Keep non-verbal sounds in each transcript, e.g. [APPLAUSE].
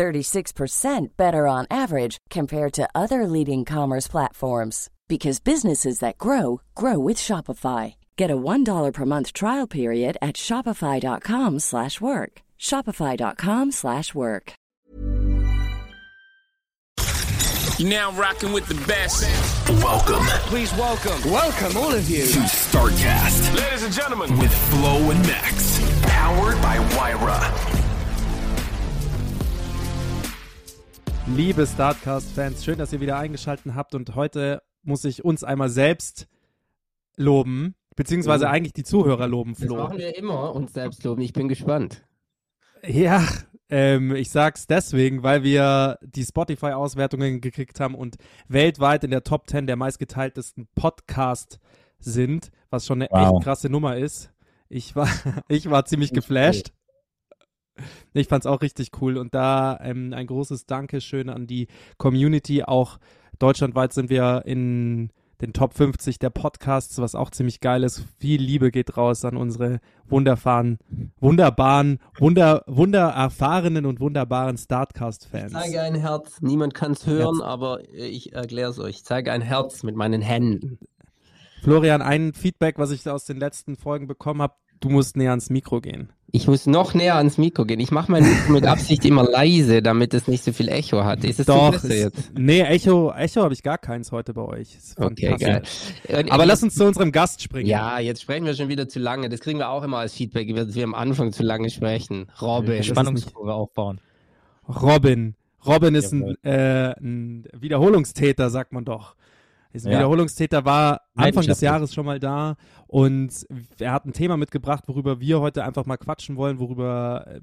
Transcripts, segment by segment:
36% better on average compared to other leading commerce platforms because businesses that grow grow with Shopify. Get a $1 per month trial period at shopify.com/work. shopify.com/work. You're now rocking with the best. Welcome Please welcome, welcome all of you. to StarCast Ladies and gentlemen, with Flo and Max. Powered by Wyra. Liebe Startcast-Fans, schön, dass ihr wieder eingeschaltet habt und heute muss ich uns einmal selbst loben, beziehungsweise eigentlich die Zuhörer loben, Das Flo. machen wir immer uns selbst loben. Ich bin gespannt. Ja, ähm, ich sag's deswegen, weil wir die Spotify-Auswertungen gekriegt haben und weltweit in der Top 10 der meistgeteiltesten Podcast sind, was schon eine Wow. echt krasse Nummer ist. Ich war, [LAUGHS] ich war ziemlich geflasht. [LAUGHS] Ich fand's auch richtig cool und da ähm, ein großes Dankeschön an die Community. Auch deutschlandweit sind wir in den Top 50 der Podcasts, was auch ziemlich geil ist. Viel Liebe geht raus an unsere wunderbaren, wunderbaren, wunder, wundererfahrenen und wunderbaren Startcast-Fans. Zeige ein Herz. Niemand kann es hören, Herz. aber ich erkläre es euch. Ich zeige ein Herz mit meinen Händen. Florian, ein Feedback, was ich aus den letzten Folgen bekommen habe, du musst näher ans Mikro gehen. Ich muss noch näher ans Mikro gehen. Ich mache mein Mikro mit [LAUGHS] Absicht immer leise, damit es nicht so viel Echo hat. Ist es zu Doch, es- jetzt? nee, Echo, Echo habe ich gar keins heute bei euch. Okay, geil. Und- Aber lass uns zu unserem Gast springen. Ja, jetzt sprechen wir schon wieder zu lange. Das kriegen wir auch immer als Feedback, dass wir am Anfang zu lange sprechen. Robin. Spannungskurve aufbauen. Robin. Robin ist ein, äh, ein Wiederholungstäter, sagt man doch. Ist ein Ja. Wiederholungstäter, war Anfang des. Jahres schon mal da und er hat ein Thema mitgebracht, worüber wir heute einfach mal quatschen wollen, worüber äh,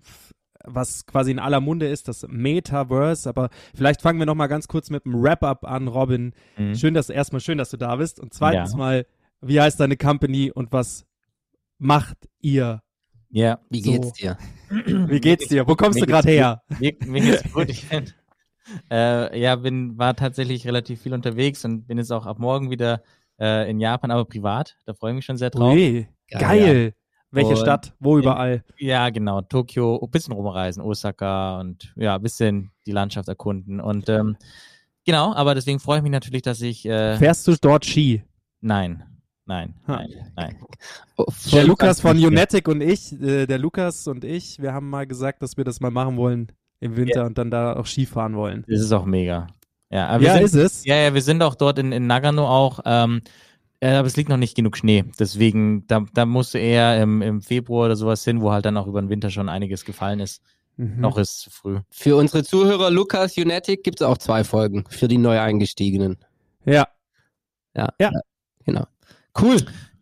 was quasi in aller Munde ist, das Metaverse. Aber vielleicht fangen wir noch mal ganz kurz mit einem Wrap-up an, Robin. Mhm. Schön, dass erstmal schön, dass du da bist. Und zweitens Ja. mal, wie heißt deine Company und was macht ihr? Ja. Wie So. geht's dir? Wie geht's dir? Wo kommst Mir du gerade her? Mir, mir geht's gut. [LAUGHS] Äh, ja, bin, war tatsächlich relativ viel unterwegs und bin jetzt auch ab morgen wieder äh, in Japan, aber privat. Da freue ich mich schon sehr drauf. Ui, Geil, geil. Welche Und Stadt? Wo überall? Ja, genau. Tokio, ein bisschen rumreisen, Osaka und ja, ein bisschen die Landschaft erkunden. Und ähm, genau, aber deswegen freue ich mich natürlich, dass ich. Äh, Fährst du dort Ski? nein, nein, nein, nein. Oh, Der Lukas von. Unetic und ich, äh, der Lukas und ich, wir haben mal gesagt, dass wir das mal machen wollen im Winter und dann da auch Ski fahren wollen. Das ist auch mega. Ja, Ja, sind, ist es. Ja, ja, wir sind auch dort in, in Nagano auch, ähm, äh, aber es liegt noch nicht genug Schnee. Deswegen, da, da musst du eher im, im Februar oder sowas hin, wo halt dann auch über den Winter schon einiges gefallen ist. Mhm. Noch ist es zu früh. Für unsere Zuhörer, Lukas Unetic, gibt es auch zwei Folgen für die neu eingestiegenen. Ja. Ja. Ja. Genau. Cool.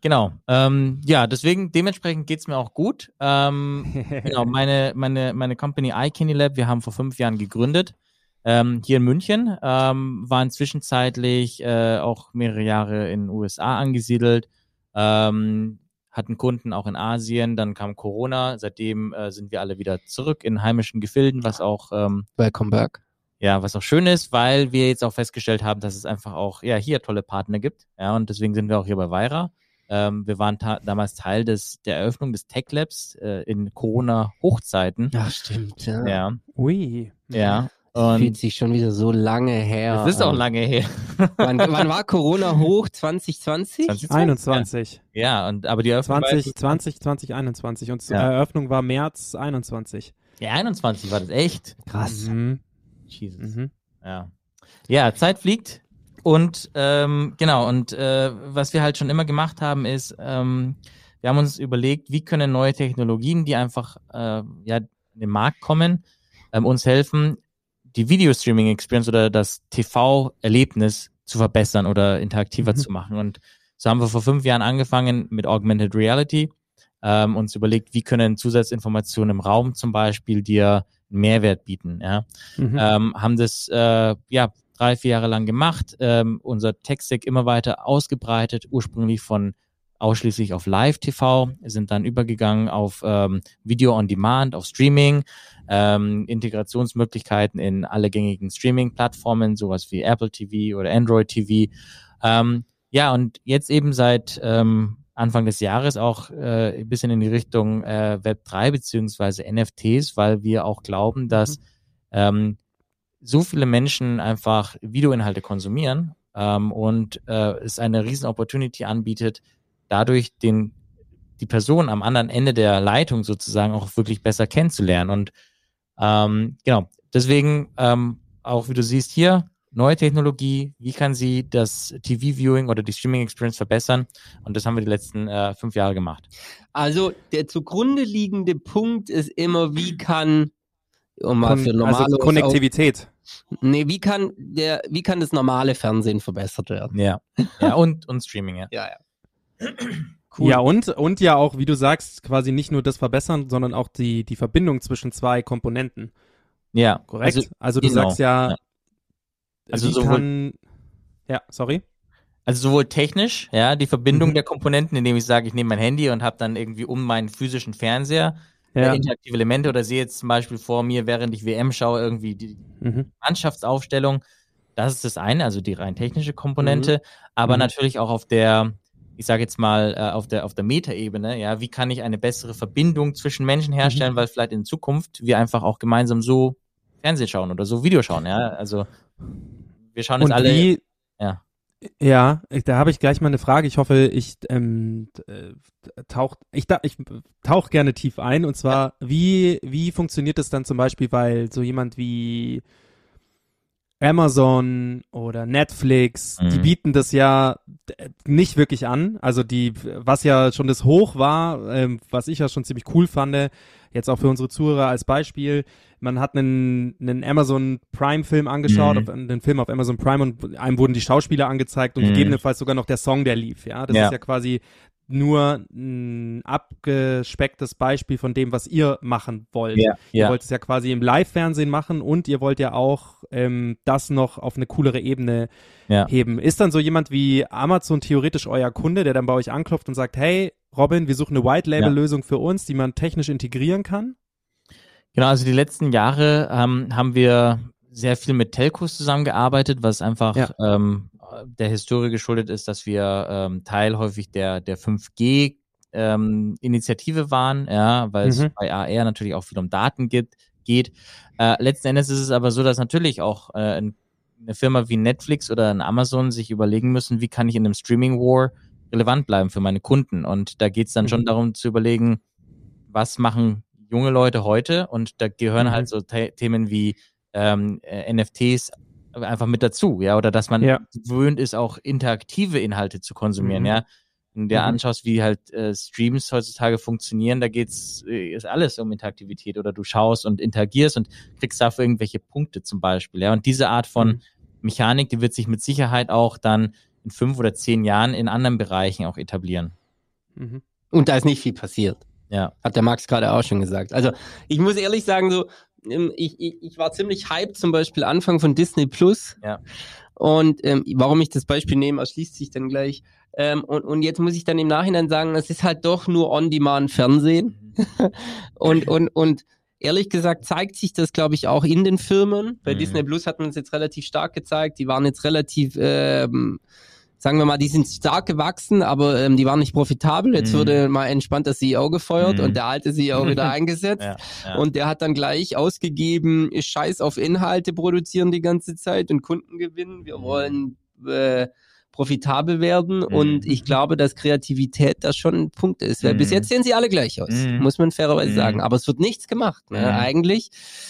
Genau. Ähm, ja, deswegen, dementsprechend geht's mir auch gut. Ähm, [LAUGHS] genau, meine, meine, meine Company iKinny Lab, wir haben vor fünf Jahren gegründet. Ähm, hier in München, ähm, waren zwischenzeitlich äh, auch mehrere Jahre in den USA angesiedelt, ähm, hatten Kunden auch in Asien, dann kam Corona, seitdem äh, sind wir alle wieder zurück in heimischen Gefilden, was auch ähm, Welcome back. ja, was auch schön ist, weil wir jetzt auch festgestellt haben, dass es einfach auch ja hier tolle Partner gibt. Ja, und deswegen sind wir auch hier bei Weira. Ähm, wir waren ta- damals Teil des der Eröffnung des Tech Labs äh, in Corona-Hochzeiten. Ja, stimmt. Ja. Ja, Ui. ja. Fühlt Und sich schon wieder so lange her. es ist auch an. lange her. [LAUGHS] Wann, wann war Corona hoch? 2020? 2020? 21. Ja, und aber die Eröffnung war 20, 20, 2021 und Ja. Eröffnung war März 21. ja 21 war das echt. Krass. Mhm. Jesus. Mhm. Ja. Ja, Zeit fliegt. Und ähm, genau, und äh, was wir halt schon immer gemacht haben, ist, ähm, wir haben uns überlegt, wie können neue Technologien, die einfach äh, ja, in den Markt kommen, ähm, uns helfen, die Video-Streaming-Experience oder das TV-Erlebnis zu verbessern oder interaktiver Mhm. zu machen. Und so haben wir vor fünf Jahren angefangen mit Augmented Reality, ähm, uns überlegt, wie können Zusatzinformationen im Raum zum Beispiel dir einen Mehrwert bieten. Ja? Mhm. ähm, haben das äh, ja drei, vier Jahre lang gemacht, ähm, unser Tech-Stack immer weiter ausgebreitet, ursprünglich von ausschließlich auf Live-TV, sind dann übergegangen auf ähm, Video on Demand, auf Streaming, ähm, Integrationsmöglichkeiten in alle gängigen Streaming-Plattformen, sowas wie Apple TV oder Android TV. Ähm, ja, und jetzt eben seit ähm, Anfang des Jahres auch äh, ein bisschen in die Richtung äh, Web 3 beziehungsweise NFTs, weil wir auch glauben, dass ähm, so viele Menschen einfach Videoinhalte konsumieren ähm, und äh, es eine riesen Opportunity anbietet, dadurch den die Person am anderen Ende der Leitung sozusagen auch wirklich besser kennenzulernen. Und ähm, genau, deswegen ähm, auch wie du siehst hier, neue Technologie, wie kann sie das TV-Viewing oder die Streaming-Experience verbessern? Und das haben wir die letzten äh, fünf Jahre gemacht. Also der zugrunde liegende Punkt ist immer, wie kann, um mal für normale also Konnektivität. Nee, wie kann der, wie kann das normale Fernsehen verbessert werden? Ja. Ja, [LAUGHS] und, und Streaming, ja. Ja, ja. [CLEARS THROAT] Ja, und, und ja auch, wie du sagst, quasi nicht nur das verbessern, sondern auch die, die Verbindung zwischen zwei Komponenten. Ja, Korrekt? Also, Also, du genau, sagst ja, ja. Also wie sowohl- kann, ja, sorry. also sowohl technisch, ja, die Verbindung Mhm. der Komponenten, indem ich sage, ich nehme mein Handy und habe dann irgendwie um meinen physischen Fernseher Ja. äh, interaktive Elemente oder sehe jetzt zum Beispiel vor mir, während ich WM schaue, irgendwie die Mhm. Mannschaftsaufstellung. Das ist das eine, also die rein technische Komponente, aber Mhm. natürlich auch auf der, ich sage jetzt mal, äh, auf der, auf der Metaebene, ja, wie kann ich eine bessere Verbindung zwischen Menschen herstellen, Mhm. weil vielleicht in Zukunft wir einfach auch gemeinsam so Fernsehen schauen oder so Video schauen, ja, also wir schauen jetzt Und alle, wie, ja. Ja, da habe ich gleich mal eine Frage. Ich hoffe, ich ähm, äh, tauch, ich, ich tauch gerne tief ein. Und zwar, wie, wie funktioniert es dann zum Beispiel, weil so jemand wie Amazon oder Netflix, die Mhm. bieten das ja nicht wirklich an. Also die, was ja schon das Hoch war, ähm, was ich ja schon ziemlich cool fand, jetzt auch für unsere Zuhörer als Beispiel, man hat einen, einen Amazon Prime Film angeschaut, Mhm. auf, einen Film auf Amazon Prime und einem wurden die Schauspieler angezeigt und Mhm. gegebenenfalls sogar noch der Song, der lief. Ja, das Ja. ist ja quasi nur ein abgespecktes Beispiel von dem, was ihr machen wollt. Ja, Ihr ja. wollt es ja quasi im Live-Fernsehen machen und ihr wollt ja auch ähm, das noch auf eine coolere Ebene Ja. heben. Ist dann so jemand wie Amazon theoretisch euer Kunde, der dann bei euch anklopft und sagt, hey, Robin, wir suchen eine White-Label-Lösung für uns, die man technisch integrieren kann? Genau, also die letzten Jahre ähm, haben wir sehr viel mit Telcos zusammengearbeitet, was einfach Ja. ähm, der Historie geschuldet ist, dass wir ähm, Teil häufig der, der 5G ähm, Initiative waren, ja, weil es Mhm. bei AR natürlich auch viel um Daten gibt, geht. Äh, letzten Endes ist es aber so, dass natürlich auch äh, ein- eine Firma wie Netflix oder ein Amazon sich überlegen müssen, wie kann ich in einem Streaming War relevant bleiben für meine Kunden. Und da geht es dann Mhm. schon darum zu überlegen, was machen junge Leute heute und da gehören Mhm. halt so The Themen wie ähm, äh, NFTs einfach mit dazu, ja, oder dass man Ja. gewöhnt ist, auch interaktive Inhalte zu konsumieren, Mhm. ja. Wenn du Mhm. anschaust, wie halt äh, Streams heutzutage funktionieren, da geht's äh, ist alles um Interaktivität oder du schaust und interagierst und kriegst dafür irgendwelche Punkte zum Beispiel, ja. Und diese Art von Mhm. Mechanik, die wird sich mit Sicherheit auch dann in fünf oder zehn Jahren in anderen Bereichen auch etablieren. Mhm. Und da ist nicht viel passiert. Ja. Hat der Max gerade auch schon gesagt. Also ich muss ehrlich sagen, so ich, ich, ich war ziemlich hyped zum Beispiel Anfang von Disney Plus. Ja. Und ähm, warum ich das Beispiel nehme, erschließt sich dann gleich. Ähm, und, und jetzt muss ich dann im Nachhinein sagen, es ist halt doch nur On-Demand-Fernsehen. [LAUGHS] Und, und, und ehrlich gesagt zeigt sich das, glaube ich, auch in den Firmen. Bei Mhm. Disney Plus hat man es jetzt relativ stark gezeigt. Die waren jetzt relativ, ähm, sagen wir mal, die sind stark gewachsen, aber ähm, die waren nicht profitabel. Jetzt Mhm. wurde mal entspannt der CEO gefeuert Mhm. und der alte CEO [LAUGHS] wieder eingesetzt. Ja, ja. Und der hat dann gleich ausgegeben, Scheiß auf Inhalte produzieren die ganze Zeit und Kunden gewinnen. Wir Mhm. wollen äh, profitabel werden. Und ich glaube, dass Kreativität da schon ein Punkt ist. Weil bis Mhm. jetzt sehen sie alle gleich aus, Mhm. muss man fairerweise Mhm. sagen. Aber es wird nichts gemacht. Ne? Mhm. Eigentlich,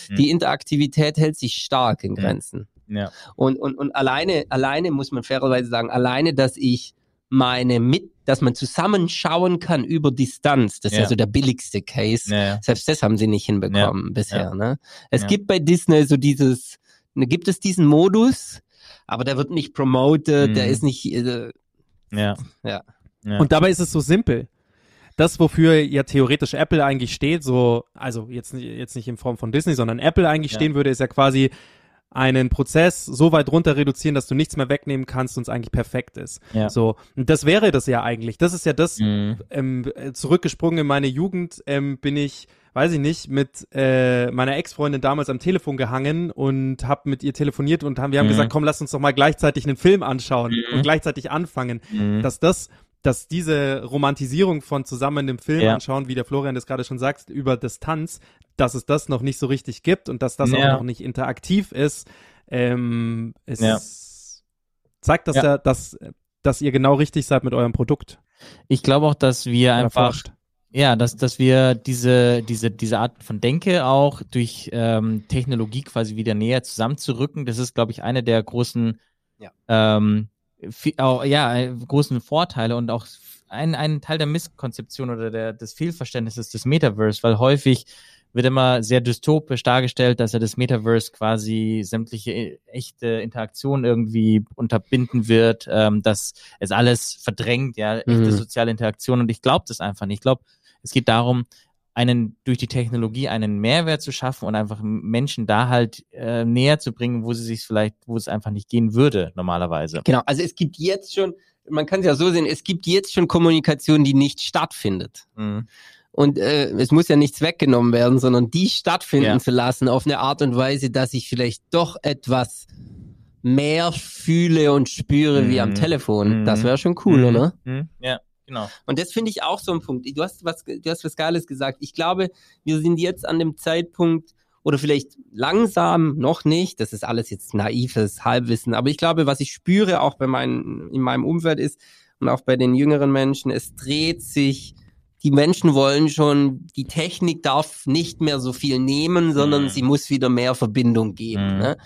Mhm. die Interaktivität hält sich stark in Mhm. Grenzen. Ja. Und, und, und alleine, alleine muss man fairerweise sagen, alleine, dass ich meine mit, dass man zusammenschauen kann über Distanz, das ist ja Ja. so der billigste Case. Ja, ja. Selbst das haben sie nicht hinbekommen bisher. Ja. Ne? Es Ja. gibt bei Disney so dieses, ne, gibt es diesen Modus, aber der wird nicht promoted, der Mhm. ist nicht, äh, Ja. Ja. ja. Und dabei ist es so simpel. Das, wofür ja theoretisch Apple eigentlich steht, so, also jetzt, nicht- jetzt nicht in Form von Disney, sondern Apple eigentlich Ja. stehen würde, ist ja quasi einen Prozess so weit runter reduzieren, dass du nichts mehr wegnehmen kannst und es eigentlich perfekt ist. Ja. So, und das wäre das ja eigentlich. Das ist ja das, Mhm. ähm, äh, zurückgesprungen in meine Jugend, ähm, bin ich, weiß ich nicht, mit äh, meiner Ex-Freundin damals am Telefon gehangen und hab mit ihr telefoniert und haben, wir haben Mhm. gesagt, komm, lass uns doch mal gleichzeitig einen Film anschauen Mhm. und gleichzeitig anfangen. Mhm. Dass das, dass diese Romantisierung von zusammen einen Film Ja. anschauen, wie der Florian das gerade schon sagt, über Distanz, dass es das noch nicht so richtig gibt und dass das Ja. auch noch nicht interaktiv ist, ähm, es Ja. zeigt, dass, Ja. der, dass, dass ihr genau richtig seid mit eurem Produkt. Ich glaube auch, dass wir Oder einfach forscht. Ja, dass, dass wir diese, diese, diese Art von Denke auch durch ähm, Technologie quasi wieder näher zusammenzurücken, das ist, glaube ich, eine der großen, Ja. ähm, auch, ja, äh, großen Vorteile und auch ein, ein Teil der Misskonzeption oder der, des Fehlverständnisses des Metaverse, weil häufig wird immer sehr dystopisch dargestellt, dass ja das Metaverse quasi sämtliche äh, echte Interaktionen irgendwie unterbinden wird, ähm, dass es alles verdrängt, ja, echte Mhm. soziale Interaktion. Und ich glaube das einfach nicht. Ich glaube, es geht darum, einen durch die Technologie einen Mehrwert zu schaffen und einfach Menschen da halt äh, näher zu bringen, wo sie sich vielleicht, wo es einfach nicht gehen würde normalerweise. Genau, also es gibt jetzt schon, man kann es ja so sehen, es gibt jetzt schon Kommunikation, die nicht stattfindet. Mhm. Und äh, es muss ja nichts weggenommen werden, sondern die stattfinden Ja. zu lassen auf eine Art und Weise, dass ich vielleicht doch etwas mehr fühle und spüre wie am Mhm. Telefon. Mhm. Das wäre schon cool, Mhm. oder? Mhm. Ja, genau. Und das finde ich auch so ein Punkt. Du hast was, du hast was Geiles gesagt. Ich glaube, wir sind jetzt an dem Zeitpunkt oder vielleicht langsam noch nicht. Das ist alles jetzt naives Halbwissen. Aber ich glaube, was ich spüre auch bei meinen, in meinem Umfeld ist und auch bei den jüngeren Menschen, es dreht sich. Die Menschen wollen schon, die Technik darf nicht mehr so viel nehmen, sondern Mhm. sie muss wieder mehr Verbindung geben. Mhm. Ne?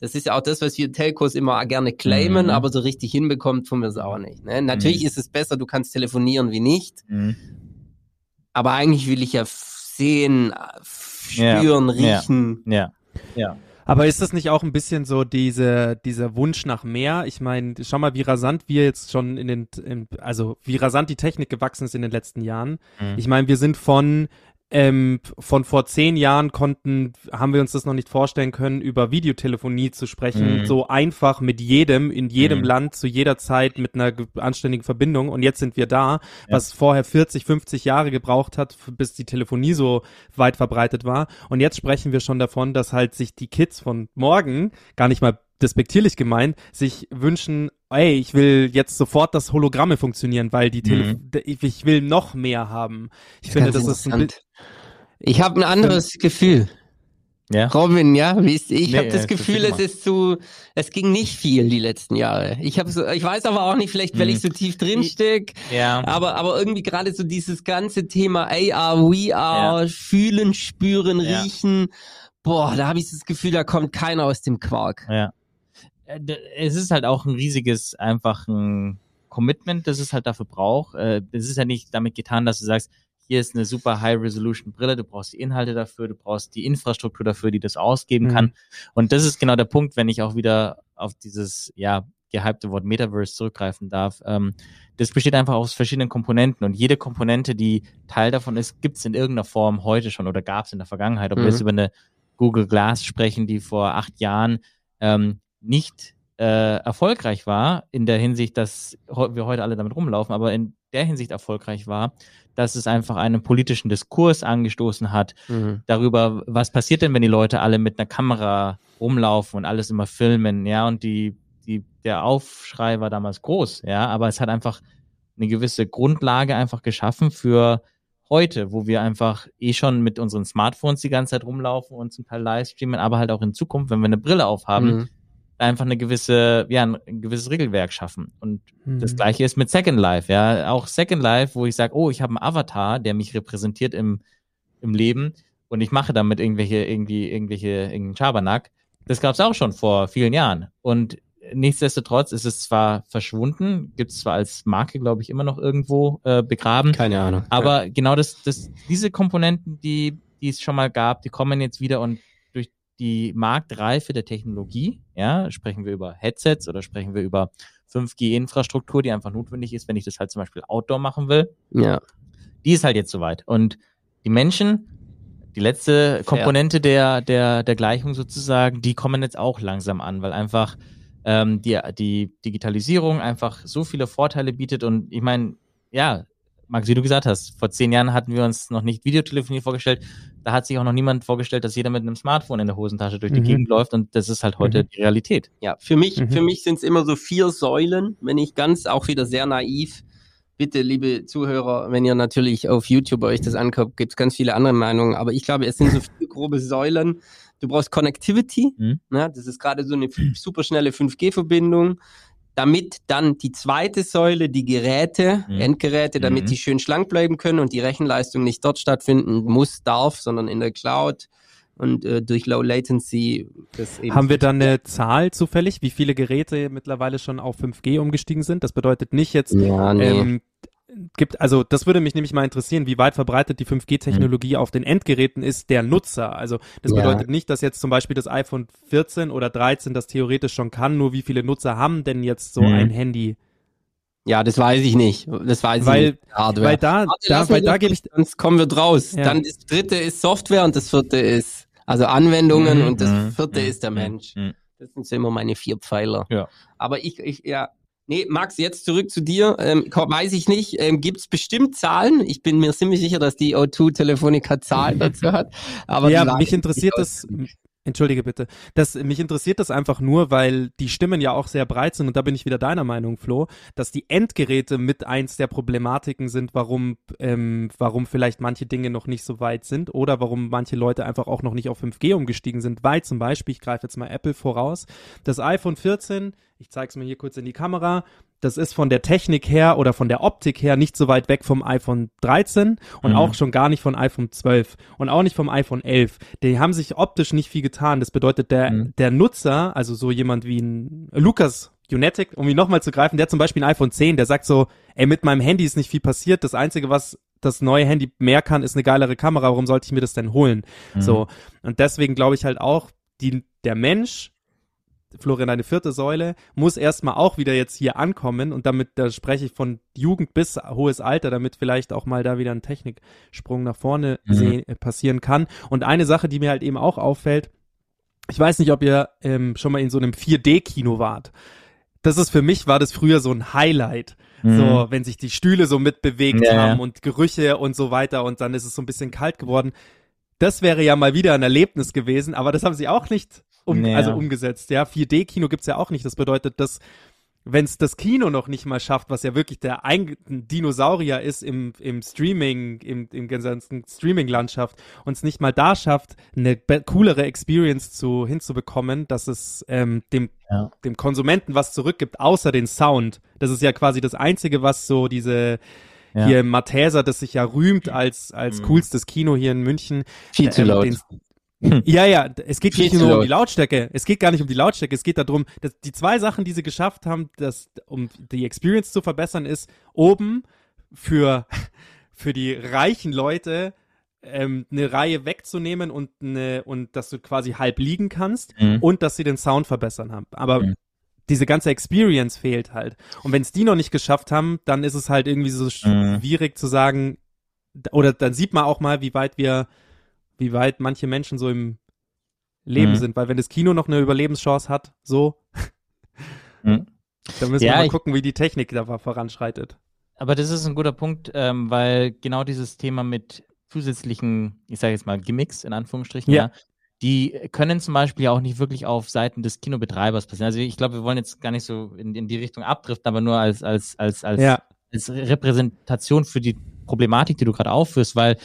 Das ist ja auch das, was wir Telcos immer gerne claimen, Mhm. aber so richtig hinbekommt tun wir es auch nicht. Ne? Natürlich Mhm. ist es besser, du kannst telefonieren wie nicht, Mhm. aber eigentlich will ich ja sehen, spüren, Ja. riechen. Ja. Ja. Aber ist das nicht auch ein bisschen so diese, dieser Wunsch nach mehr? Ich meine, schau mal, wie rasant wir jetzt schon in den, in, also wie rasant die Technik gewachsen ist in den letzten Jahren. Mhm. Ich meine, wir sind von ähm, von vor zehn Jahren konnten, haben wir uns das noch nicht vorstellen können, über Videotelefonie zu sprechen, Mhm. so einfach mit jedem, in jedem Mhm. Land, zu jeder Zeit mit einer ge- anständigen Verbindung. Und jetzt sind wir da, Ja. was vorher 40, 50 Jahre gebraucht hat, bis die Telefonie so weit verbreitet war. Und jetzt sprechen wir schon davon, dass halt sich die Kids von morgen, gar nicht mal despektierlich gemeint, sich wünschen, ey, ich will jetzt sofort, dass Hologramme funktionieren, weil die Tele Mhm. ich will noch mehr haben. Ich finde, Ganz das ist ein interessant. Ich habe ein anderes Gefühl. Ja. Robin, ja, wie ist, ich Nee, habe das äh, Gefühl, es ist zu, es ging nicht viel die letzten Jahre. Ich habe so, ich weiß aber auch nicht, vielleicht weil Mhm. ich so tief drin steck, Ja. aber aber irgendwie gerade so dieses ganze Thema AR, VR, fühlen, spüren, Ja. riechen. Boah, da habe ich das Gefühl, da kommt keiner aus dem Quark. Ja. Äh, Es ist halt auch ein riesiges, einfach ein Commitment, das es halt dafür braucht. Äh, Es ist ja nicht damit getan, dass du sagst, hier ist eine super High-Resolution-Brille, du brauchst die Inhalte dafür, du brauchst die Infrastruktur dafür, die das ausgeben Mhm. kann. Und das ist genau der Punkt, wenn ich auch wieder auf dieses, ja, gehypte Wort Metaverse zurückgreifen darf. Ähm, das besteht einfach aus verschiedenen Komponenten und jede Komponente, die Teil davon ist, gibt es in irgendeiner Form heute schon oder gab es in der Vergangenheit. Ob wir Mhm. jetzt über eine Google Glass sprechen, die vor acht Jahren ähm, nicht äh, erfolgreich war, in der Hinsicht, dass wir heute alle damit rumlaufen, aber in der Hinsicht erfolgreich war, dass es einfach einen politischen Diskurs angestoßen hat Mhm. darüber, was passiert denn, wenn die Leute alle mit einer Kamera rumlaufen und alles immer filmen, ja, und die, die, der Aufschrei war damals groß, ja, aber es hat einfach eine gewisse Grundlage einfach geschaffen für heute, wo wir einfach eh schon mit unseren Smartphones die ganze Zeit rumlaufen und zum Teil live streamen, aber halt auch in Zukunft, wenn wir eine Brille aufhaben, Mhm. Einfach eine gewisse, ja, ein, ein gewisses Regelwerk schaffen. Und Mhm. das gleiche ist mit Second Life, ja. Auch Second Life, wo ich sage, oh, ich habe einen Avatar, der mich repräsentiert im, im Leben und ich mache damit irgendwelche, irgendwie, irgendwelche, irgendeinen Schabernack. Das gab es auch schon vor vielen Jahren. Und nichtsdestotrotz ist es zwar verschwunden, gibt es zwar als Marke, glaube ich, immer noch irgendwo äh, begraben. Keine Ahnung. Aber genau das, das, diese Komponenten, die, die es schon mal gab, die kommen jetzt wieder und die Marktreife der Technologie, ja, sprechen wir über Headsets oder sprechen wir über 5G-Infrastruktur, die einfach notwendig ist, wenn ich das halt zum Beispiel Outdoor machen will, ja. die ist halt jetzt soweit. Und die Menschen, die letzte Komponente der, der, der Gleichung sozusagen, die kommen jetzt auch langsam an, weil einfach ähm, die, die Digitalisierung einfach so viele Vorteile bietet und ich meine, ja, Max, wie du gesagt hast, vor zehn Jahren hatten wir uns noch nicht Videotelefonie vorgestellt. Da hat sich auch noch niemand vorgestellt, dass jeder mit einem Smartphone in der Hosentasche durch die Mhm. Gegend läuft und das ist halt heute Mhm. die Realität. Ja, für mich, Mhm. für mich sind es immer so vier Säulen, wenn ich ganz auch wieder sehr naiv. Bitte, liebe Zuhörer, wenn ihr natürlich auf YouTube euch das anguckt, gibt es ganz viele andere Meinungen, aber ich glaube, es sind so vier grobe Säulen. Du brauchst Connectivity, Mhm. ne? das ist gerade so eine superschnelle 5G-Verbindung. Damit dann die zweite Säule, die Geräte, Mhm. Endgeräte, damit Mhm. die schön schlank bleiben können und die Rechenleistung nicht dort stattfinden muss, darf, sondern in der Cloud und äh, durch Low Latency. Das eben Haben wir dann eine Zahl zufällig, wie viele Geräte mittlerweile schon auf 5G umgestiegen sind? Das bedeutet nicht jetzt, Ja, nee. ähm, gibt, also das würde mich nämlich mal interessieren, wie weit verbreitet die 5G-Technologie auf den Endgeräten ist der Nutzer. Also das Ja. bedeutet nicht, dass jetzt zum Beispiel das iPhone 14 oder 13 das theoretisch schon kann, nur wie viele Nutzer haben denn jetzt so Mhm. ein Handy? Ja, das weiß ich nicht. Das weiß Weil- ich nicht. Hardware. Weil da, Warte, da, weil da gebe ich, Sonst kommen wir draus. Ja. Dann das dritte ist Software und das vierte ist, also Anwendungen Mhm, und das mhm, vierte mhm, ist der mhm, Mensch. mhm. Das sind so immer meine vier Pfeiler. Ja. Aber ich, ich, ja. Nee, Max, jetzt zurück zu dir. Ähm, weiß ich nicht. Ähm, Gibt es bestimmt Zahlen? Ich bin mir ziemlich sicher, dass die O2 Telefonica Zahlen [LAUGHS] dazu hat. Aber ja, mich interessiert das, [LAUGHS] entschuldige bitte, das, mich interessiert das einfach nur, weil die Stimmen ja auch sehr breit sind und da bin ich wieder deiner Meinung, Flo, dass die Endgeräte mit eins der Problematiken sind, warum, ähm, warum vielleicht manche Dinge noch nicht so weit sind oder warum manche Leute einfach auch noch nicht auf 5G umgestiegen sind, weil zum Beispiel, ich greife jetzt mal Apple voraus, das iPhone 14, ich zeige es mir hier kurz in die Kamera, das ist von der Technik her oder von der Optik her nicht so weit weg vom iPhone 13 und Mhm. auch schon gar nicht von iPhone 12 und auch nicht vom iPhone 11. Die haben sich optisch nicht viel getan. Das bedeutet, der, Mhm. der Nutzer, also so jemand wie ein Lukas Unetic, um ihn nochmal zu greifen, der hat zum Beispiel ein iPhone 10, der sagt so, ey, mit meinem Handy ist nicht viel passiert. Das Einzige, was das neue Handy mehr kann, ist eine geilere Kamera. Warum sollte ich mir das denn holen? Mhm. So. Und deswegen glaube ich halt auch, die, der Mensch, Florian, eine vierte Säule, muss erstmal auch wieder jetzt hier ankommen und damit, da spreche ich von Jugend bis hohes Alter, damit vielleicht auch mal da wieder ein Techniksprung nach vorne Mhm. sehen, äh, passieren kann. Und eine Sache, die mir halt eben auch auffällt, ich weiß nicht, ob ihr ähm, schon mal in so einem 4D-Kino wart. Das ist für mich, war das früher so ein Highlight. Mhm. So, wenn sich die Stühle so mitbewegt Ja, haben und Gerüche und so weiter und dann ist es so ein bisschen kalt geworden. Das wäre ja mal wieder ein Erlebnis gewesen, aber das haben sie auch nicht um, Ja. also umgesetzt. Ja, 4D-Kino gibt's ja auch nicht. Das bedeutet, dass wenn es das Kino noch nicht mal schafft, was ja wirklich der ein Dinosaurier ist im, im Streaming, im, im gesamten Streaming-Landschaft, und es nicht mal da schafft, eine coolere Experience zu, hinzubekommen, dass es ähm, dem, Ja. dem Konsumenten was zurückgibt, außer den Sound. Das ist ja quasi das Einzige, was so diese Ja. hier Matheser, das sich ja rühmt als, als Mhm. coolstes Kino hier in München. Viel zu Ähm, laut. den- ja, ja, es geht nicht nur um die Lautstärke. Es geht gar nicht um die Lautstärke. Es geht darum, dass die zwei Sachen, die sie geschafft haben, dass, um die Experience zu verbessern, ist oben für, [LAUGHS] für die reichen Leute ähm, eine Reihe wegzunehmen und eine, und dass du quasi halb liegen kannst Mhm. und dass sie den Sound verbessern haben. Aber Mhm. diese ganze Experience fehlt halt. Und wenn es die noch nicht geschafft haben, dann ist es halt irgendwie so Mhm. schwierig zu sagen, oder dann sieht man auch mal, wie weit wir, wie weit manche Menschen so im Leben Mhm. sind, weil wenn das Kino noch eine Überlebenschance hat, so, Mhm. [LAUGHS] dann müssen Ja, wir mal gucken, wie die Technik da voranschreitet. Aber das ist ein guter Punkt, ähm, weil genau dieses Thema mit zusätzlichen, ich sage jetzt mal Gimmicks in Anführungsstrichen, Ja. ja. die können zum Beispiel ja auch nicht wirklich auf Seiten des Kinobetreibers passieren. Also ich glaube, wir wollen jetzt gar nicht so in, in die Richtung abdriften, aber nur als als als als, Ja. als Repräsentation für die Problematik, die du gerade aufführst, weil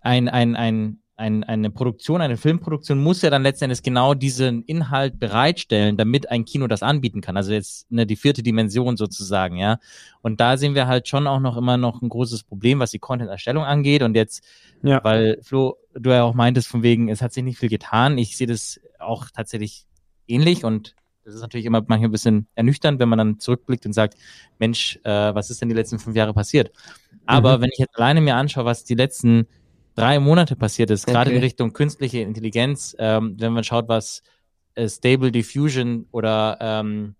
ein ein ein ein, eine Produktion, eine Filmproduktion muss ja dann letztendlich genau diesen Inhalt bereitstellen, damit ein Kino das anbieten kann. Also jetzt ne, die vierte Dimension sozusagen, ja. Und da sehen wir halt schon auch noch immer noch ein großes Problem, was die Content-Erstellung angeht. Und jetzt, Ja. weil Flo, du ja auch meintest, von wegen, es hat sich nicht viel getan. Ich sehe das auch tatsächlich ähnlich und das ist natürlich immer manchmal ein bisschen ernüchternd, wenn man dann zurückblickt und sagt, Mensch, äh, was ist denn die letzten fünf Jahre passiert? Aber Mhm. wenn ich jetzt alleine mir anschaue, was die letzten drei Monate passiert ist, gerade Okay. in Richtung künstliche Intelligenz, ähm, wenn man schaut, was äh, Stable Diffusion oder ähm,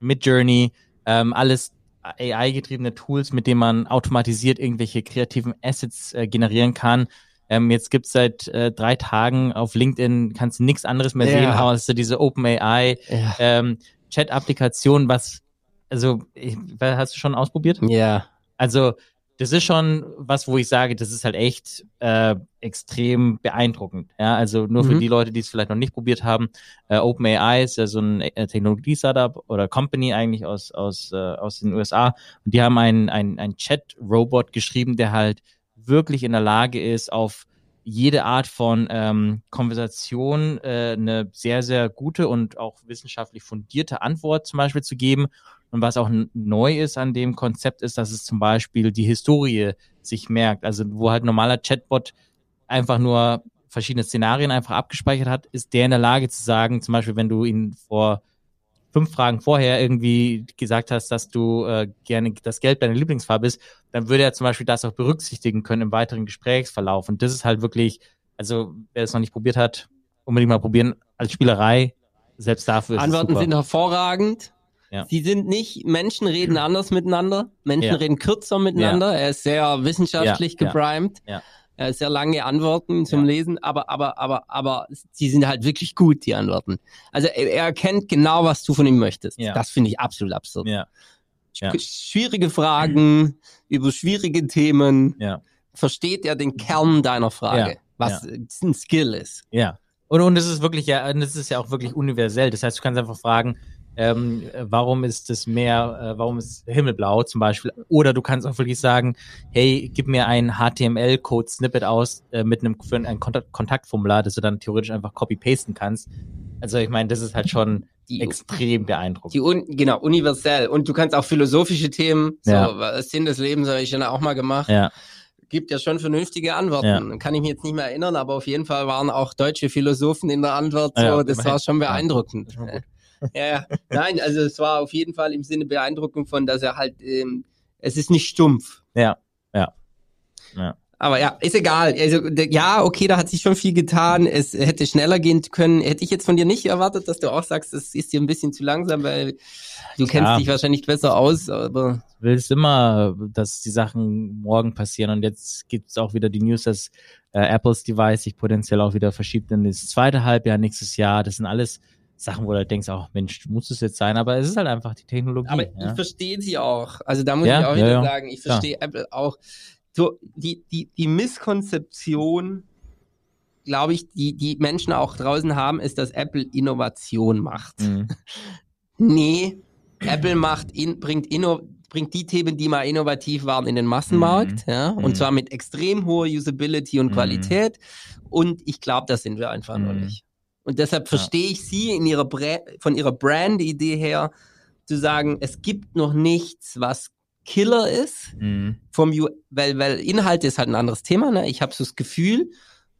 Midjourney, ähm, alles AI-getriebene Tools, mit denen man automatisiert irgendwelche kreativen Assets äh, generieren kann, Ähm, jetzt gibt's seit äh, drei Tagen auf LinkedIn, kannst du nichts anderes mehr Ja. sehen, außer diese OpenAI Ja. ähm, Chat-Applikation, was, also, ich, hast du schon ausprobiert? ja. Also, das ist schon was, wo ich sage, das ist halt echt äh, extrem beeindruckend. Ja, also nur für Mhm. die Leute, die es vielleicht noch nicht probiert haben. Äh, OpenAI ist ja so ein äh, Technologie-Startup oder Company eigentlich aus aus äh, aus den USA und die haben einen ein, ein Chat-Robot geschrieben, der halt wirklich in der Lage ist, auf jede Art von ähm, Konversation äh, eine sehr, sehr gute und auch wissenschaftlich fundierte Antwort zum Beispiel zu geben. Und was auch neu ist an dem Konzept ist, dass es zum Beispiel die Historie sich merkt. Also wo halt normaler Chatbot einfach nur verschiedene Szenarien einfach abgespeichert hat, ist der in der Lage zu sagen, zum Beispiel, wenn du ihn vor fünf Fragen vorher irgendwie gesagt hast, dass du äh, gerne das Gelb deine Lieblingsfarbe ist, dann würde er zum Beispiel das auch berücksichtigen können im weiteren Gesprächsverlauf. Und das ist halt wirklich, also wer es noch nicht probiert hat, unbedingt mal probieren als Spielerei. Selbst dafür ist es Antworten sind hervorragend. Ja. Sie sind nicht, Menschen reden anders miteinander, Menschen Ja. reden kürzer miteinander. Er ist sehr wissenschaftlich Ja, ja. geprimed. Ja. Hat sehr lange Antworten zum Ja. Lesen, aber, aber, aber, aber sie sind halt wirklich gut, die Antworten. Also er, er erkennt genau, was du von ihm möchtest. Ja. Das finde ich absolut absurd. Ja, ja. Sch- Schwierige Fragen über schwierige Themen. Versteht er den Kern deiner Frage, was ein Skill ist. Ja. Und, und es ist wirklich ja, und es ist ja auch wirklich universell. Das heißt, du kannst einfach fragen, ähm, äh, warum ist das Meer, äh, warum ist der Himmel blau zum Beispiel? Oder du kannst auch wirklich sagen, hey, gib mir ein HTML-Code-Snippet aus äh, mit einem für ein Kontakt Kontaktformular, das du dann theoretisch einfach copy-pasten kannst. Also ich meine, das ist halt schon Die, extrem beeindruckend. Die un, genau, universell. Und du kannst auch philosophische Themen, so, Ja. was Sinn des Lebens habe ich ja auch mal gemacht. ja, Gibt ja schon vernünftige Antworten. Ja. Kann ich mich jetzt nicht mehr erinnern, aber auf jeden Fall waren auch deutsche Philosophen in der Antwort so. Ja, das war schon beeindruckend. Ja, ja. Nein, also es war auf jeden Fall im Sinne beeindruckend von, dass er halt, ähm, es ist nicht stumpf. ja, ja, ja. Aber ja, ist egal. Also ja, okay, da hat sich schon viel getan. Es hätte schneller gehen können. Hätte ich jetzt von dir nicht erwartet, dass du auch sagst, es ist dir ein bisschen zu langsam, weil du kennst Ja. dich wahrscheinlich besser aus. Aber Du willst immer, dass die Sachen morgen passieren. Und jetzt gibt es auch wieder die News, dass äh, Apples Device sich potenziell auch wieder verschiebt in das zweite Halbjahr nächstes Jahr. Das sind alles Sachen, wo du halt denkst, auch Mensch, muss es jetzt sein? Aber es ist halt einfach die Technologie. Aber ja? ich verstehe sie auch. Also da muss Ja, ich auch ja, wieder sagen, ich verstehe Apple auch. So, die, die, die Misskonzeption, glaube ich, die, die Menschen auch draußen haben, ist, dass Apple Innovation macht. Mhm. [LAUGHS] Nee, Apple macht in, bringt, inno, bringt die Themen, die mal innovativ waren, in den Massenmarkt, Mhm. ja, und Mhm. zwar mit extrem hoher Usability und Mhm. Qualität. Und ich glaube, das sind wir einfach noch Mhm. nicht. Und deshalb verstehe ich sie in ihrer Bra von ihrer Brand-Idee her, zu sagen, es gibt noch nichts, was Killer ist, Mhm. vom U weil, weil Inhalte ist halt ein anderes Thema. Ne? Ich habe so das Gefühl,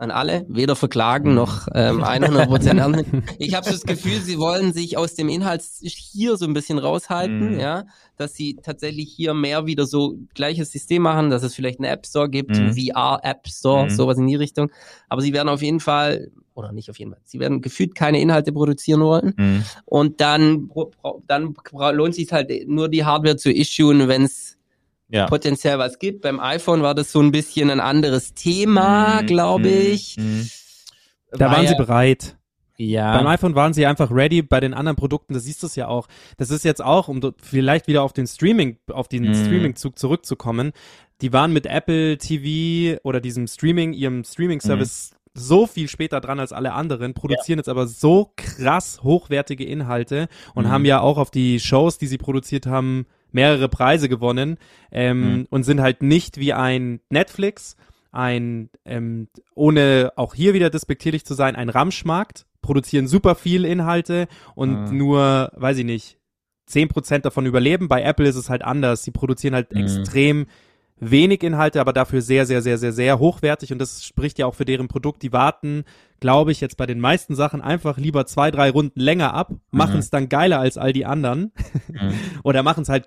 an alle, weder verklagen noch ähm, 100% ernst. [LAUGHS] Ich habe so das Gefühl, sie wollen sich aus dem Inhalt hier so ein bisschen raushalten, Mhm. ja, dass sie tatsächlich hier mehr wieder so gleiches System machen, dass es vielleicht einen App Store gibt, Mhm. einen VR-App Store, Mhm. sowas in die Richtung. Aber sie werden auf jeden Fall, oder nicht auf jeden Fall, sie werden gefühlt keine Inhalte produzieren wollen. Mhm. Und dann, dann lohnt sich halt nur die Hardware zu issuen, wenn es Ja. potenziell was gibt. Beim iPhone war das so ein bisschen ein anderes Thema, Mhm. glaube Mhm. ich. Mhm. Da War waren sie ja- bereit. Ja. Beim iPhone waren sie einfach ready, bei den anderen Produkten, das siehst du es ja auch. Das ist jetzt auch, um dort vielleicht wieder auf den Streaming, auf den Mhm. Streaming-Zug zurückzukommen. Die waren mit Apple TV oder diesem Streaming, ihrem Streaming-Service Mhm. so viel später dran als alle anderen, produzieren jetzt aber so krass hochwertige Inhalte und Mhm. haben ja auch auf die Shows, die sie produziert haben, mehrere Preise gewonnen ähm, Mhm. und sind halt nicht wie ein Netflix, ein, ähm, ohne auch hier wieder despektierlich zu sein, ein Ramschmarkt, produzieren super viel Inhalte und Mhm. nur, weiß ich nicht, 10% davon überleben. Bei Apple ist es halt anders. Sie produzieren halt Mhm. extrem wenig Inhalte, aber dafür sehr, sehr, sehr, sehr, sehr hochwertig und das spricht ja auch für deren Produkt. Die warten, glaube ich, jetzt bei den meisten Sachen einfach lieber zwei, drei Runden länger ab, machen es dann geiler als all die anderen Mhm. [LAUGHS] oder machen es halt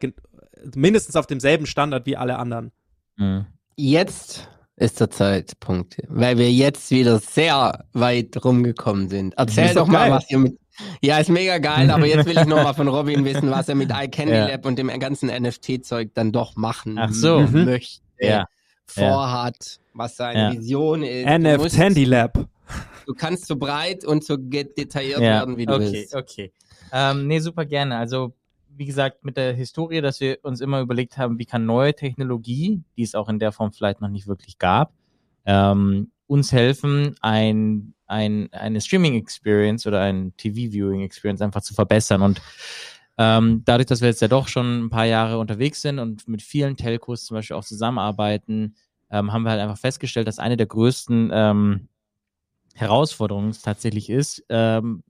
mindestens auf demselben Standard wie alle anderen. Mhm. Jetzt ist der Zeitpunkt, weil wir jetzt wieder sehr weit rumgekommen sind. Erzähl doch doch mal, was ihr mit. Ja, ist mega geil, aber jetzt will ich noch mal von Robin [LAUGHS] wissen, was er mit iCandy Ja. Lab und dem ganzen NFT-Zeug dann doch machen Ach so. Mhm. möchte. Ja. vorhat, was seine. Vision ist. Du, NF musst, Tandy Lab. du kannst so breit und so detailliert werden, wie du okay, willst. okay. Ähm, nee, super gerne. Also, wie gesagt, mit der Historie, dass wir uns immer überlegt haben, wie kann neue Technologie, die es auch in der Form vielleicht noch nicht wirklich gab, ähm, uns helfen, ein, ein, eine Streaming-Experience oder ein TV-Viewing-Experience einfach zu verbessern. Und ähm, dadurch, dass wir jetzt ja doch schon ein paar Jahre unterwegs sind und mit vielen Telcos zum Beispiel auch zusammenarbeiten, ähm, haben wir halt einfach festgestellt, dass eine der größten ähm, Herausforderungen tatsächlich ist, ähm,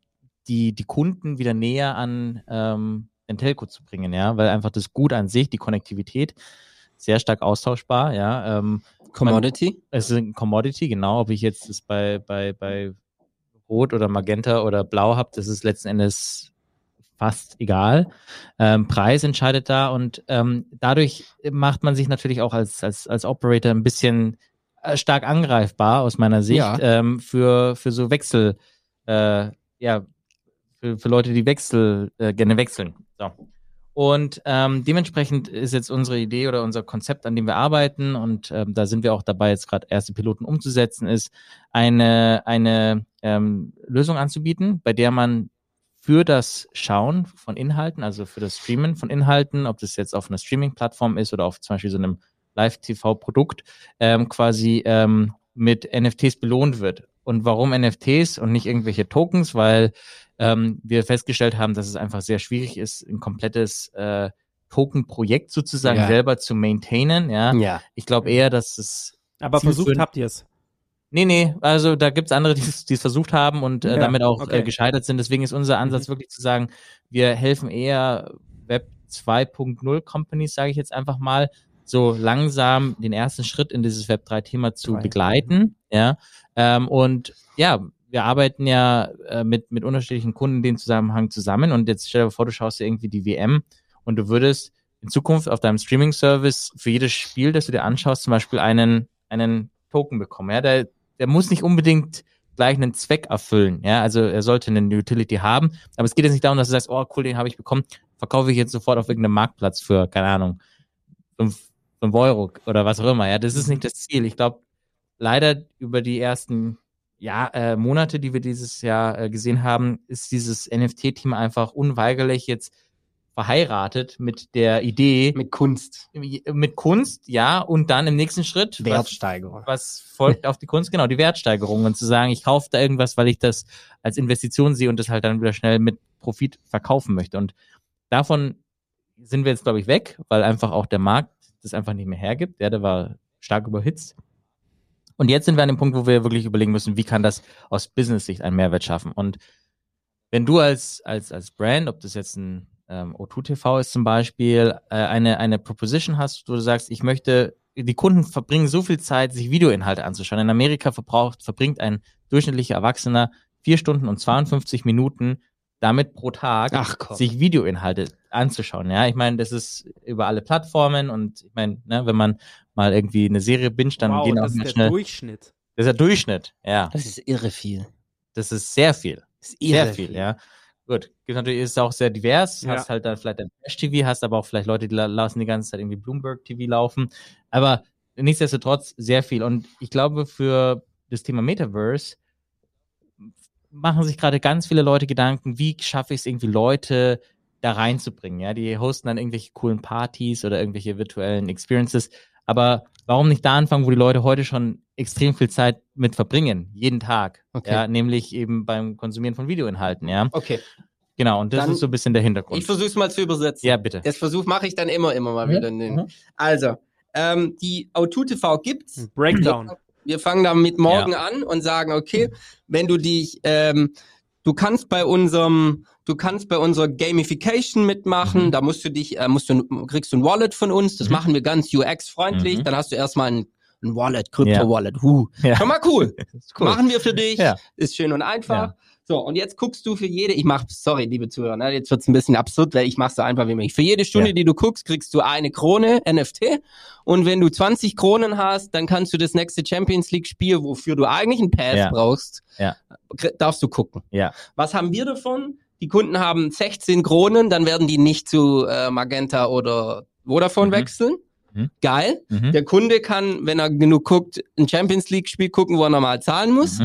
die, die Kunden wieder näher an ähm, den Telco zu bringen, ja, weil einfach das Gut an sich, die Konnektivität, sehr stark austauschbar, ja. Ähm, Commodity? es ist ein Commodity, genau, ob ich jetzt das bei, bei, bei Rot oder Magenta oder Blau habe, das ist letzten Endes fast egal. Ähm, Preis entscheidet da und ähm, dadurch macht man sich natürlich auch als, als, als Operator ein bisschen äh, stark angreifbar aus meiner Sicht Ja. ähm, für, für so Wechsel, äh, ja, für, für Leute, die Wechsel, äh, gerne wechseln. So. Und ähm, dementsprechend ist jetzt unsere Idee oder unser Konzept, an dem wir arbeiten, und ähm, da sind wir auch dabei, jetzt gerade erste Piloten umzusetzen, ist eine, eine ähm, Lösung anzubieten, bei der man für das Schauen von Inhalten, also für das Streamen von Inhalten, ob das jetzt auf einer Streaming-Plattform ist oder auf zum Beispiel so einem Live-TV-Produkt, ähm, quasi ähm, mit NFTs belohnt wird. Und warum NFTs und nicht irgendwelche Tokens? Weil ähm, wir festgestellt haben, dass es einfach sehr schwierig ist, ein komplettes äh, Token-Projekt sozusagen Ja. selber zu maintainen. Ja, Ja. ich glaube eher, dass es Aber versucht habt ihr es. Nee, nee, also da gibt's andere, die es es versucht haben und äh, Ja, damit auch okay. äh, gescheitert sind. Deswegen ist unser Ansatz wirklich zu sagen, wir helfen eher Web 2.0 Companies, sage ich jetzt einfach mal, so langsam den ersten Schritt in dieses Web 3-Thema zu begleiten. Ja. Ähm, und ja, wir arbeiten ja äh, mit, mit unterschiedlichen Kunden in dem Zusammenhang zusammen. Und jetzt stell dir vor, du schaust dir irgendwie die WM und du würdest in Zukunft auf deinem Streaming-Service für jedes Spiel, das du dir anschaust, zum Beispiel einen, einen Token bekommen. Ja, der, der muss nicht unbedingt gleich einen Zweck erfüllen. Ja, also er sollte eine Utility haben. Aber es geht jetzt nicht darum, dass du sagst, oh cool, den habe ich bekommen, verkaufe ich jetzt sofort auf irgendeinem Marktplatz für, keine Ahnung, fünf, fünf Euro oder was auch immer. Ja, das ist nicht das Ziel. Ich glaube, leider über die ersten ja, äh, Monate, die wir dieses Jahr äh, gesehen haben, ist dieses NFT-Thema einfach unweigerlich jetzt verheiratet mit der Idee, Mit Kunst. mit Kunst, ja, und dann im nächsten Schritt, was, Wertsteigerung. was folgt auf die Kunst, genau, die Wertsteigerung und zu sagen, ich kaufe da irgendwas, weil ich das als Investition sehe und das halt dann wieder schnell mit Profit verkaufen möchte. Und davon sind wir jetzt, glaube ich, weg, weil einfach auch der Markt das einfach nicht mehr hergibt. Ja, der war stark überhitzt. Und jetzt sind wir an dem Punkt, wo wir wirklich überlegen müssen, wie kann das aus Business-Sicht einen Mehrwert schaffen. Und wenn du als, als, als Brand, ob das jetzt ein ähm, O2 TV ist zum Beispiel, äh, eine, eine Proposition hast, wo du sagst, ich möchte, die Kunden verbringen so viel Zeit, sich Videoinhalte anzuschauen. In Amerika verbraucht, verbringt ein durchschnittlicher Erwachsener vier Stunden und 52 Minuten damit pro Tag, Ach sich Videoinhalte anzuschauen. Ja, ich meine, das ist über alle Plattformen und ich meine, ne, wenn man mal irgendwie eine Serie binget, dann wow, gehen auch das ist mal der schnell. Durchschnitt. Das ist der Durchschnitt, ja. Das ist irre viel. Das ist sehr viel. Das ist Sehr irre viel, ja. Gut. Gibt natürlich, ist auch sehr divers. Ja. Hast halt dann vielleicht ein Trash-TV, hast aber auch vielleicht Leute, die la- lassen die ganze Zeit irgendwie Bloomberg-TV laufen. Aber nichtsdestotrotz sehr viel. Und ich glaube, für das Thema Metaverse machen sich gerade ganz viele Leute Gedanken, wie schaffe ich es irgendwie Leute da reinzubringen. Ja, die hosten dann irgendwelche coolen Partys oder irgendwelche virtuellen Experiences. Aber warum nicht da anfangen, wo die Leute heute schon extrem viel Zeit mit verbringen, jeden Tag. Okay. Ja, nämlich eben beim Konsumieren von Videoinhalten, ja. Okay. Genau, und das Dann- ist so ein bisschen der Hintergrund. Ich versuche es mal zu übersetzen. ja, bitte. Das Versuch mache ich dann immer, immer mal wieder. Mhm. Also, ähm, die O2 TV gibt's. Breakdown. Wir fangen damit morgen an und sagen, okay, wenn du dich, ähm, du kannst bei unserem, du kannst bei unserer Gamification mitmachen, Mhm. da musst du dich, äh, musst du, kriegst du ein Wallet von uns, das Mhm. machen wir ganz UX-freundlich, Mhm. dann hast du erstmal ein, ein Wallet, Crypto-Wallet, huh. Ja. Schon mal cool. [LAUGHS] Cool. Machen wir für dich, Ja. ist schön und einfach. So, und jetzt guckst du für jede, ich mach, sorry, liebe Zuhörer, ne, jetzt wird's ein bisschen absurd, weil ich mach's so einfach wie möglich. Für jede Stunde, Ja. die du guckst, kriegst du eine Krone NFT. Und wenn du 20 Kronen hast, dann kannst du das nächste Champions League Spiel, wofür du eigentlich einen Pass Ja. brauchst, Ja. darfst du gucken. Ja. Was haben wir davon? Die Kunden haben 16 Kronen, dann werden die nicht zu äh, Magenta oder Vodafone Mhm. wechseln. Mhm. Geil. Mhm. Der Kunde kann, wenn er genug guckt, ein Champions League-Spiel gucken, wo er normal zahlen muss.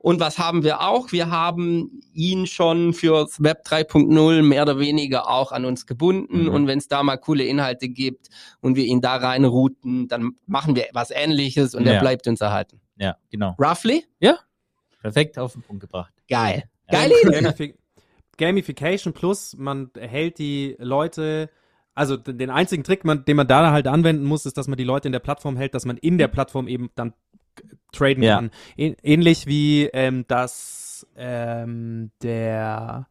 Und was haben wir auch? Wir haben ihn schon fürs Web 3.0 mehr oder weniger auch an uns gebunden. Mhm. Und wenn es da mal coole Inhalte gibt und wir ihn da reinrouten, dann machen wir was ähnliches und Ja. er bleibt uns erhalten. Ja, genau. Roughly? Perfekt auf den Punkt gebracht. Geil. Ja. Geile Idee. Gamification plus, man hält die Leute, also den einzigen Trick, man, den man da halt anwenden muss, ist, dass man die Leute in der Plattform hält, dass man in der Plattform eben dann traden Ja. kann. Ä ähnlich wie ähm, das ähm, der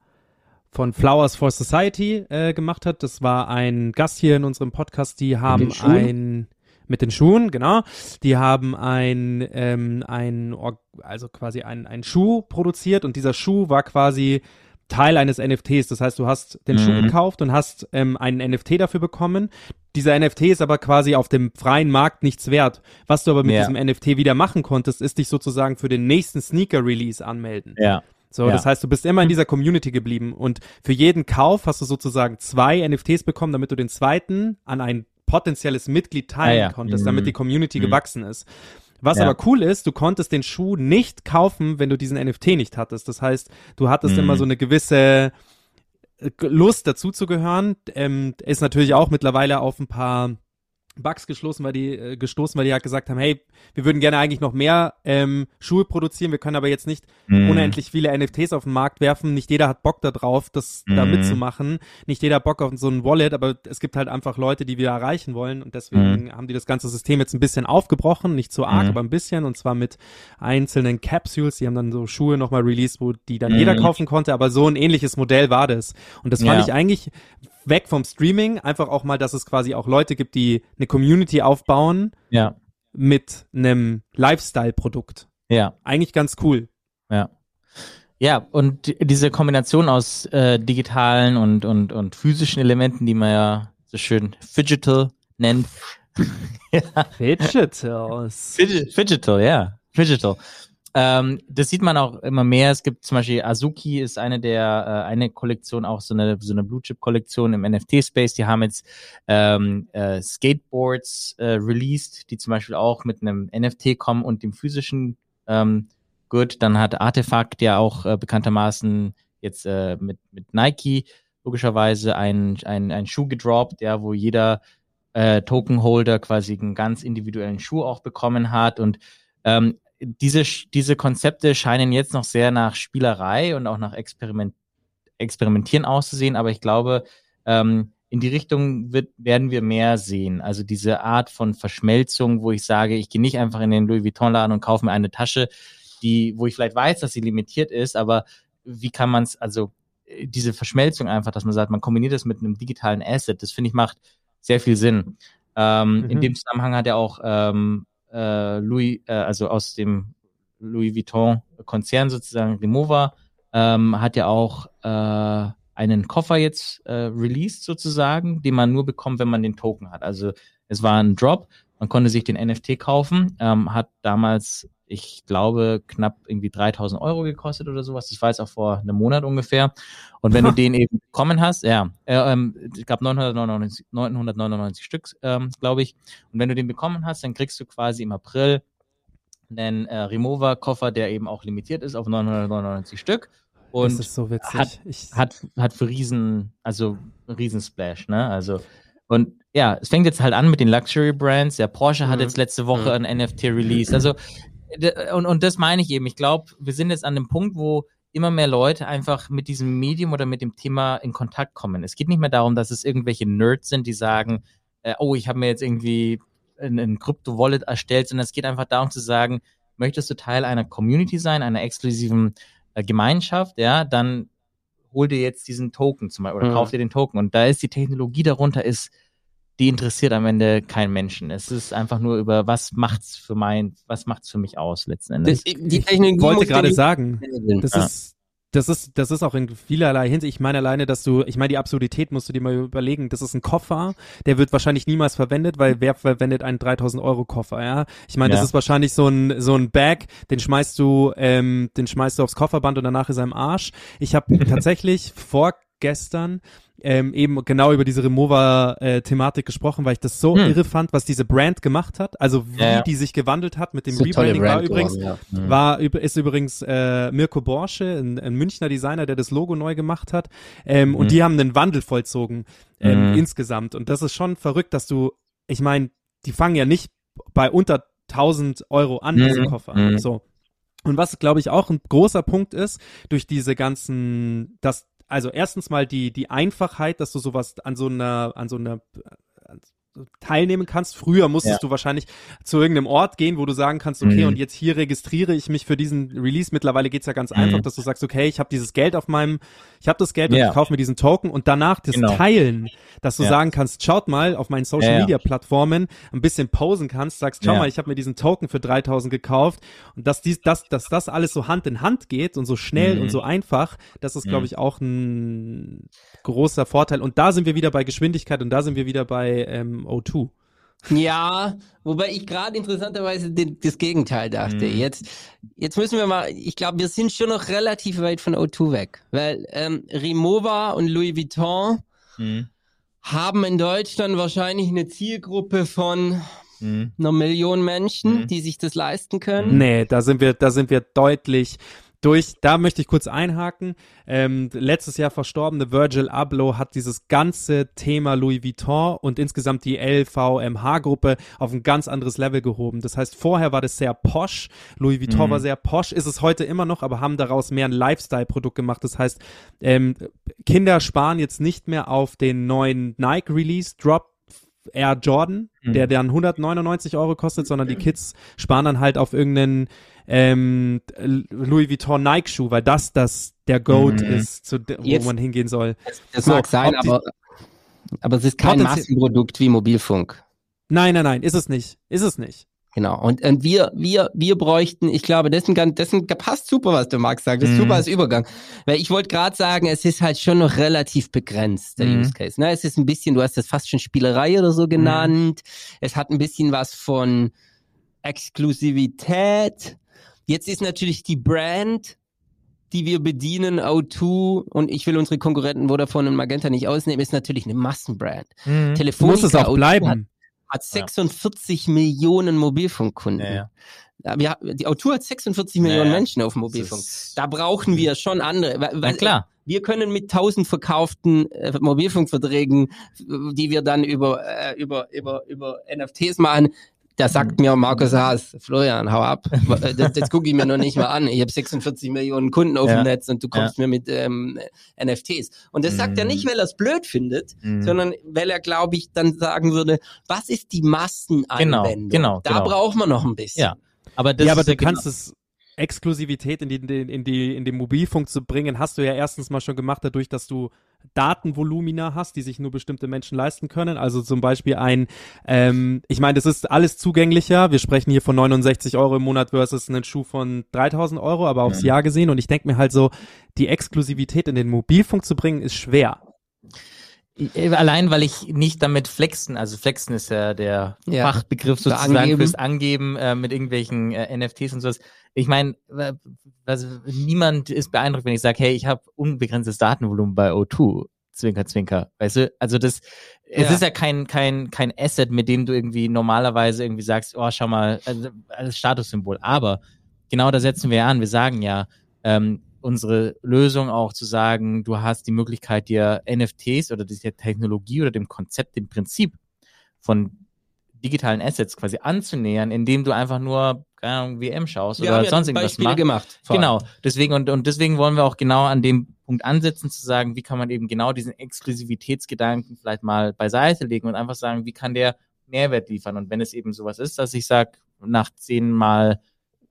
von Flowers for Society äh, gemacht hat. Das war ein Gast hier in unserem Podcast, die haben ein mit den Schuhen, genau. Die haben ein, ähm, ein also quasi ein, ein Schuh produziert und dieser Schuh war quasi Teil eines NFTs. Das heißt, du hast den Schuh Mhm. gekauft und hast ähm, einen NFT dafür bekommen. Dieser NFT ist aber quasi auf dem freien Markt nichts wert. Was du aber mit Ja. diesem NFT wieder machen konntest, ist dich sozusagen für den nächsten Sneaker-Release anmelden. Ja. So, Ja. das heißt, du bist immer in dieser Community geblieben und für jeden Kauf hast du sozusagen zwei NFTs bekommen, damit du den zweiten an ein potenzielles Mitglied teilen Ah, ja. konntest, Mhm. damit die Community Mhm. gewachsen ist. Was Ja. aber cool ist, du konntest den Schuh nicht kaufen, wenn du diesen NFT nicht hattest. Das heißt, du hattest Mhm. immer so eine gewisse äh, Lust dazu zu gehören. Ähm, ist natürlich auch mittlerweile auf ein paar Bugs geschlossen, weil die äh, gestoßen, weil die halt gesagt haben, hey, wir würden gerne eigentlich noch mehr ähm, Schuhe produzieren, wir können aber jetzt nicht Mhm. unendlich viele NFTs auf den Markt werfen. Nicht jeder hat Bock da drauf, das da Mhm. mitzumachen. Nicht jeder hat Bock auf so ein Wallet, aber es gibt halt einfach Leute, die wir erreichen wollen und deswegen haben die das ganze System jetzt ein bisschen aufgebrochen, nicht so arg, Mhm. aber ein bisschen und zwar mit einzelnen Capsules. Die haben dann so Schuhe nochmal released, wo die dann Mhm. jeder kaufen konnte, aber so ein ähnliches Modell war das. Und das fand Ja. ich eigentlich weg vom Streaming, einfach auch mal, dass es quasi auch Leute gibt, die eine Community aufbauen Ja. mit einem Lifestyle-Produkt. Ja. Eigentlich ganz cool. Ja. Ja, und die- diese Kombination aus äh, digitalen und, und, und physischen Elementen, die man ja so schön Digital nennt. Fidgetals. Fidget, Digital, ja. Digital. Ähm, das sieht man auch immer mehr. Es gibt zum Beispiel Azuki ist eine der, äh, eine Kollektion, auch so eine, so eine Blue Chip Kollektion im NFT-Space. Die haben jetzt ähm, äh, Skateboards äh, released, die zum Beispiel auch mit einem NFT kommen und dem physischen ähm, Good. Dann hat Artefakt ja auch äh, bekanntermaßen jetzt äh, mit, mit Nike logischerweise ein, ein, ein Schuh gedroppt, ja, wo jeder äh, Tokenholder quasi einen ganz individuellen Schuh auch bekommen hat. Und ähm, diese, diese Konzepte scheinen jetzt noch sehr nach Spielerei und auch nach Experiment, Experimentieren auszusehen, aber ich glaube, ähm, in die Richtung wird, werden wir mehr sehen. Also diese Art von Verschmelzung, wo ich sage, ich gehe nicht einfach in den Louis Vuitton-Laden und kaufe mir eine Tasche, die, wo ich vielleicht weiß, dass sie limitiert ist, aber wie kann man es, also äh, diese Verschmelzung einfach, dass man sagt, man kombiniert das mit einem digitalen Asset, das finde ich macht sehr viel Sinn. Ähm, In Mhm. dem Zusammenhang hat er auch ähm, äh, Louis, äh, also aus dem Louis Vuitton Konzern sozusagen, Remova, ähm, hat ja auch äh, einen Koffer jetzt äh, released sozusagen, den man nur bekommt, wenn man den Token hat. Also es war ein Drop, man konnte sich den NFT kaufen, ähm, hat damals, ich glaube, knapp irgendwie 3000 Euro gekostet oder sowas. Das war jetzt auch vor einem Monat ungefähr. Und wenn du [LAUGHS] den eben bekommen hast, ja, äh, ähm, ich glaube 999, 999 Stück, ähm, glaube ich. Und wenn du den bekommen hast, dann kriegst du quasi im April einen äh, Remover-Koffer, der eben auch limitiert ist auf 999 Stück. Und das ist so witzig. hat- ich, hat, hat für Riesen, also Riesensplash, ne? Also, und ja, es fängt jetzt halt an mit den Luxury Brands. Der Porsche hat Mhm. jetzt letzte Woche ein NFT released. Also, und, und das meine ich eben. Ich glaube, wir sind jetzt an dem Punkt, wo immer mehr Leute einfach mit diesem Medium oder mit dem Thema in Kontakt kommen. Es geht nicht mehr darum, dass es irgendwelche Nerds sind, die sagen, äh, oh, ich habe mir jetzt irgendwie ein, Krypto-Wallet erstellt, sondern es geht einfach darum zu sagen, möchtest du Teil einer Community sein, einer exklusiven äh, Gemeinschaft, ja, dann hol dir jetzt diesen Token zum Beispiel oder Mhm. kauf dir den Token. Und da ist die Technologie darunter ist, die interessiert am Ende keinen Menschen. Es ist einfach nur über was macht's für mein, was macht's für mich aus letzten Endes. Das, die Technologie wollte muss gerade sagen, das Ja. ist, das ist, das ist auch in vielerlei Hinsicht. Ich meine alleine, dass du, ich meine, die Absurdität musst du dir mal überlegen. Das ist ein Koffer, der wird wahrscheinlich niemals verwendet, weil wer verwendet einen 3000 Euro Koffer, ja? Ich meine, das Ja. ist wahrscheinlich so ein, so ein Bag, den schmeißt du, ähm, den schmeißt du aufs Kofferband und danach ist er im Arsch. Ich habe [LAUGHS] tatsächlich vor gestern ähm, eben genau über diese Remover-Thematik gesprochen, weil ich das so Hm. irre fand, was diese Brand gemacht hat. Also wie Ja, ja. die sich gewandelt hat mit dem Rebranding war übrigens, geworden, ja. Mhm. war ist übrigens äh, Mirko Borsche, ein, ein Münchner Designer, der das Logo neu gemacht hat. Ähm, Mhm. Und die haben einen Wandel vollzogen ähm, Mhm. insgesamt. Und das ist schon verrückt, dass du, ich meine, die fangen ja nicht bei unter 1000 Euro an, diese Mhm. Koffer. Mhm. So. Und was, glaube ich, auch ein großer Punkt ist, durch diese ganzen, das, also erstens mal die, die Einfachheit, dass du sowas an so einer, an so einer, teilnehmen kannst. Früher musstest Ja. du wahrscheinlich zu irgendeinem Ort gehen, wo du sagen kannst, okay, Mhm. und jetzt hier registriere ich mich für diesen Release. Mittlerweile geht's ja ganz Mhm. einfach, dass du sagst, okay, ich habe dieses Geld auf meinem, ich habe das Geld und Ja. ich kaufe mir diesen Token und danach das Genau. Teilen, dass du Ja. sagen kannst, schaut mal auf meinen Social. Media Plattformen, ein bisschen posen kannst, sagst, schau mal, ich habe mir diesen Token für 3000 gekauft und dass dies, dass, dass das alles so Hand in Hand geht und so schnell Mhm. und so einfach, das ist, glaube Mhm. ich, auch ein großer Vorteil. Und da sind wir wieder bei Geschwindigkeit und da sind wir wieder bei ähm, O2. Ja, wobei ich gerade interessanterweise den, das Gegenteil dachte. Mhm. Jetzt, jetzt müssen wir mal, ich glaube, wir sind schon noch relativ weit von O2 weg, weil ähm, Rimowa und Louis Vuitton Mhm. haben in Deutschland wahrscheinlich eine Zielgruppe von Mhm. einer Million Menschen, Mhm. die sich das leisten können. Nee, da sind wir, da sind wir deutlich durch. Da möchte ich kurz einhaken. Ähm, letztes Jahr verstorbene Virgil Abloh hat dieses ganze Thema Louis Vuitton und insgesamt die LVMH-Gruppe auf ein ganz anderes Level gehoben. Das heißt, vorher war das sehr posch. Louis Vuitton Mhm. war sehr posch, ist es heute immer noch, aber haben daraus mehr ein Lifestyle-Produkt gemacht. Das heißt, ähm, Kinder sparen jetzt nicht mehr auf den neuen Nike-Release, Drop Air Jordan, Mhm. der dann 199 Euro kostet, sondern die Kids sparen dann halt auf irgendeinen ähm, Louis Vuitton Nike Schuh, weil das das der Goat Mhm. ist, zu, de- wo Jetzt- man hingehen soll. Das So, mag sein, aber, aber es ist kein Massenprodukt wie Mobilfunk. Nein, nein, nein, ist es nicht, ist es nicht. Genau. Und, und wir, wir, wir bräuchten, ich glaube, das ist ein, passt super, was der Max sagt. Das ist Mhm. super als Übergang. Weil ich wollte gerade sagen, es ist halt schon noch relativ begrenzt, der Mhm. Use Case. Ne? Es ist ein bisschen, du hast das fast schon Spielerei oder so genannt. Es hat ein bisschen was von Exklusivität. Jetzt ist natürlich die Brand, die wir bedienen, O2, und ich will unsere Konkurrenten Vodafone und Magenta nicht ausnehmen, ist natürlich eine Massenbrand. Mhm. Telefonica Muss es auch O2 bleiben. Hat, hat 46 Millionen Mobilfunkkunden. Ja, ja. Ja, wir, die Autor hat 46 Millionen Ja, ja. Menschen auf dem Mobilfunk. Da brauchen wir schon andere. Weil, Na klar. Wir können mit 1000 verkauften äh, Mobilfunkverträgen, die wir dann über, äh, über, über, über NFTs machen, da sagt mir Markus Haas, Florian, hau ab. Äh, Das, das gucke ich mir noch nicht mal an. Ich habe 46 Millionen Kunden auf Ja. dem Netz und du kommst mir mit ähm, NFTs. Und das sagt er Mhm. nicht, weil er es blöd findet, Mhm. sondern weil er, glaube ich, dann sagen würde, was ist die Massenanwendung? Genau, genau, Da genau. braucht man noch ein bisschen. Ja. Aber das ja, aber du genau- kannst es Exklusivität in die, in die, in die, in den Mobilfunk zu bringen, hast du ja erstens mal schon gemacht, dadurch, dass du Datenvolumina hast, die sich nur bestimmte Menschen leisten können. Also zum Beispiel ein, ähm, ich meine, das ist alles zugänglicher. Wir sprechen hier von 69 Euro im Monat versus einen Schuh von 3000 Euro, aber aufs. Jahr gesehen. Und ich denke mir halt so, die Exklusivität in den Mobilfunk zu bringen, ist schwer. Äh, Allein, weil ich nicht damit flexen, also flexen ist ja der Ja. Fachbegriff sozusagen angeben. fürs Angeben äh, mit irgendwelchen äh, NFTs und sowas. Ich meine, also niemand ist beeindruckt, wenn ich sage, hey, ich habe unbegrenztes Datenvolumen bei O2. Zwinker, zwinker. Weißt du, also das, es Ja. ist ja kein, kein, kein Asset, mit dem du irgendwie normalerweise irgendwie sagst, oh, schau mal, also, als Statussymbol. Aber genau da setzen wir an. Wir sagen ja, ähm, unsere Lösung auch zu sagen, du hast die Möglichkeit, dir NFTs oder dieser Technologie oder dem Konzept, dem Prinzip von digitalen Assets quasi anzunähern, indem du einfach nur, keine Ahnung, WM schaust Wir oder ja sonst irgendwas machst. gemacht. Genau, deswegen und, und deswegen wollen wir auch genau an dem Punkt ansetzen, zu sagen, wie kann man eben genau diesen Exklusivitätsgedanken vielleicht mal beiseite legen und einfach sagen, wie kann der Mehrwert liefern? Und wenn es eben sowas ist, dass ich sage, nach zehnmal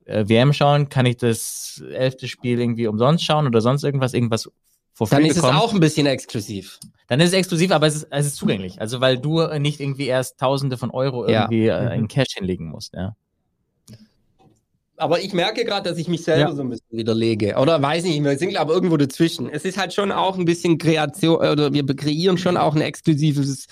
äh, WM schauen, kann ich das elfte Spiel irgendwie umsonst schauen oder sonst irgendwas, irgendwas for free Dann ist es bekommen, auch ein bisschen exklusiv. dann ist es exklusiv, aber es ist, es ist zugänglich. Also weil du nicht irgendwie erst Tausende von Euro Ja. irgendwie äh, in Cash hinlegen musst. Ja. Aber ich merke gerade, dass ich mich selber Ja. so ein bisschen widerlege. Oder weiß nicht, wir sind aber irgendwo dazwischen. Es ist halt schon auch ein bisschen Kreation, oder wir kreieren schon auch ein exklusives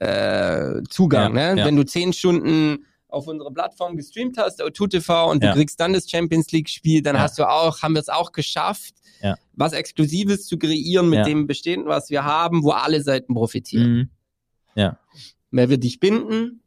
äh, Zugang. Ja, ne? ja. Wenn du zehn Stunden auf unserer Plattform gestreamt hast, O2 TV, und Ja. du kriegst dann das Champions League-Spiel, dann Ja. hast du auch, haben wir es auch geschafft, Ja. was Exklusives zu kreieren mit Ja. dem Bestehenden, was wir haben, wo alle Seiten profitieren. Mhm. Ja. Wer wird dich binden?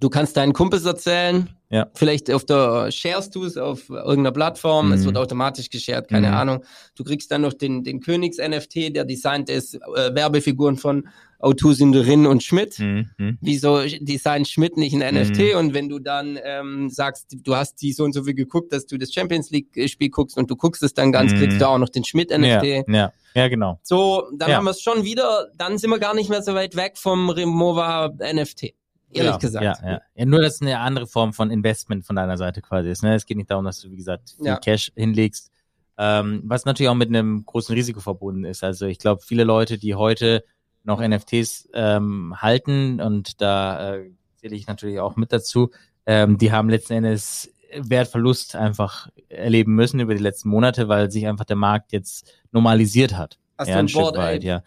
Du kannst deinen Kumpels erzählen. Ja. Vielleicht auf der sharest du es auf irgendeiner Plattform. Es Mhm. wird automatisch geshared, keine Mhm. Ahnung. Du kriegst dann noch den, den Königs-NFT, der designt ist, äh, Werbefiguren von O2 sind Rin und Schmidt. Mhm. Mhm. Wieso designt Schmidt nicht ein NFT? Mhm. Und wenn du dann ähm, sagst, du hast die so und so viel geguckt, dass du das Champions League-Spiel guckst und du guckst es dann ganz, Mhm. kriegst du auch noch den Schmidt-NFT. Ja, ja, ja, genau. So, dann Ja. haben wir es schon wieder, dann sind wir gar nicht mehr so weit weg vom Remova NFT. Ehrlich ja, gesagt. Ja, ja. ja, nur, dass es eine andere Form von Investment von deiner Seite quasi ist. Ne? Es geht nicht darum, dass du, wie gesagt, viel Ja. Cash hinlegst, ähm, was natürlich auch mit einem großen Risiko verbunden ist. Also ich glaube, viele Leute, die heute noch NFTs ähm, halten und da äh, zähle ich natürlich auch mit dazu, ähm, die haben letzten Endes Wertverlust einfach erleben müssen über die letzten Monate, weil sich einfach der Markt jetzt normalisiert hat. Hast ja, du ein ein Stück Board, weit, Ape? ja.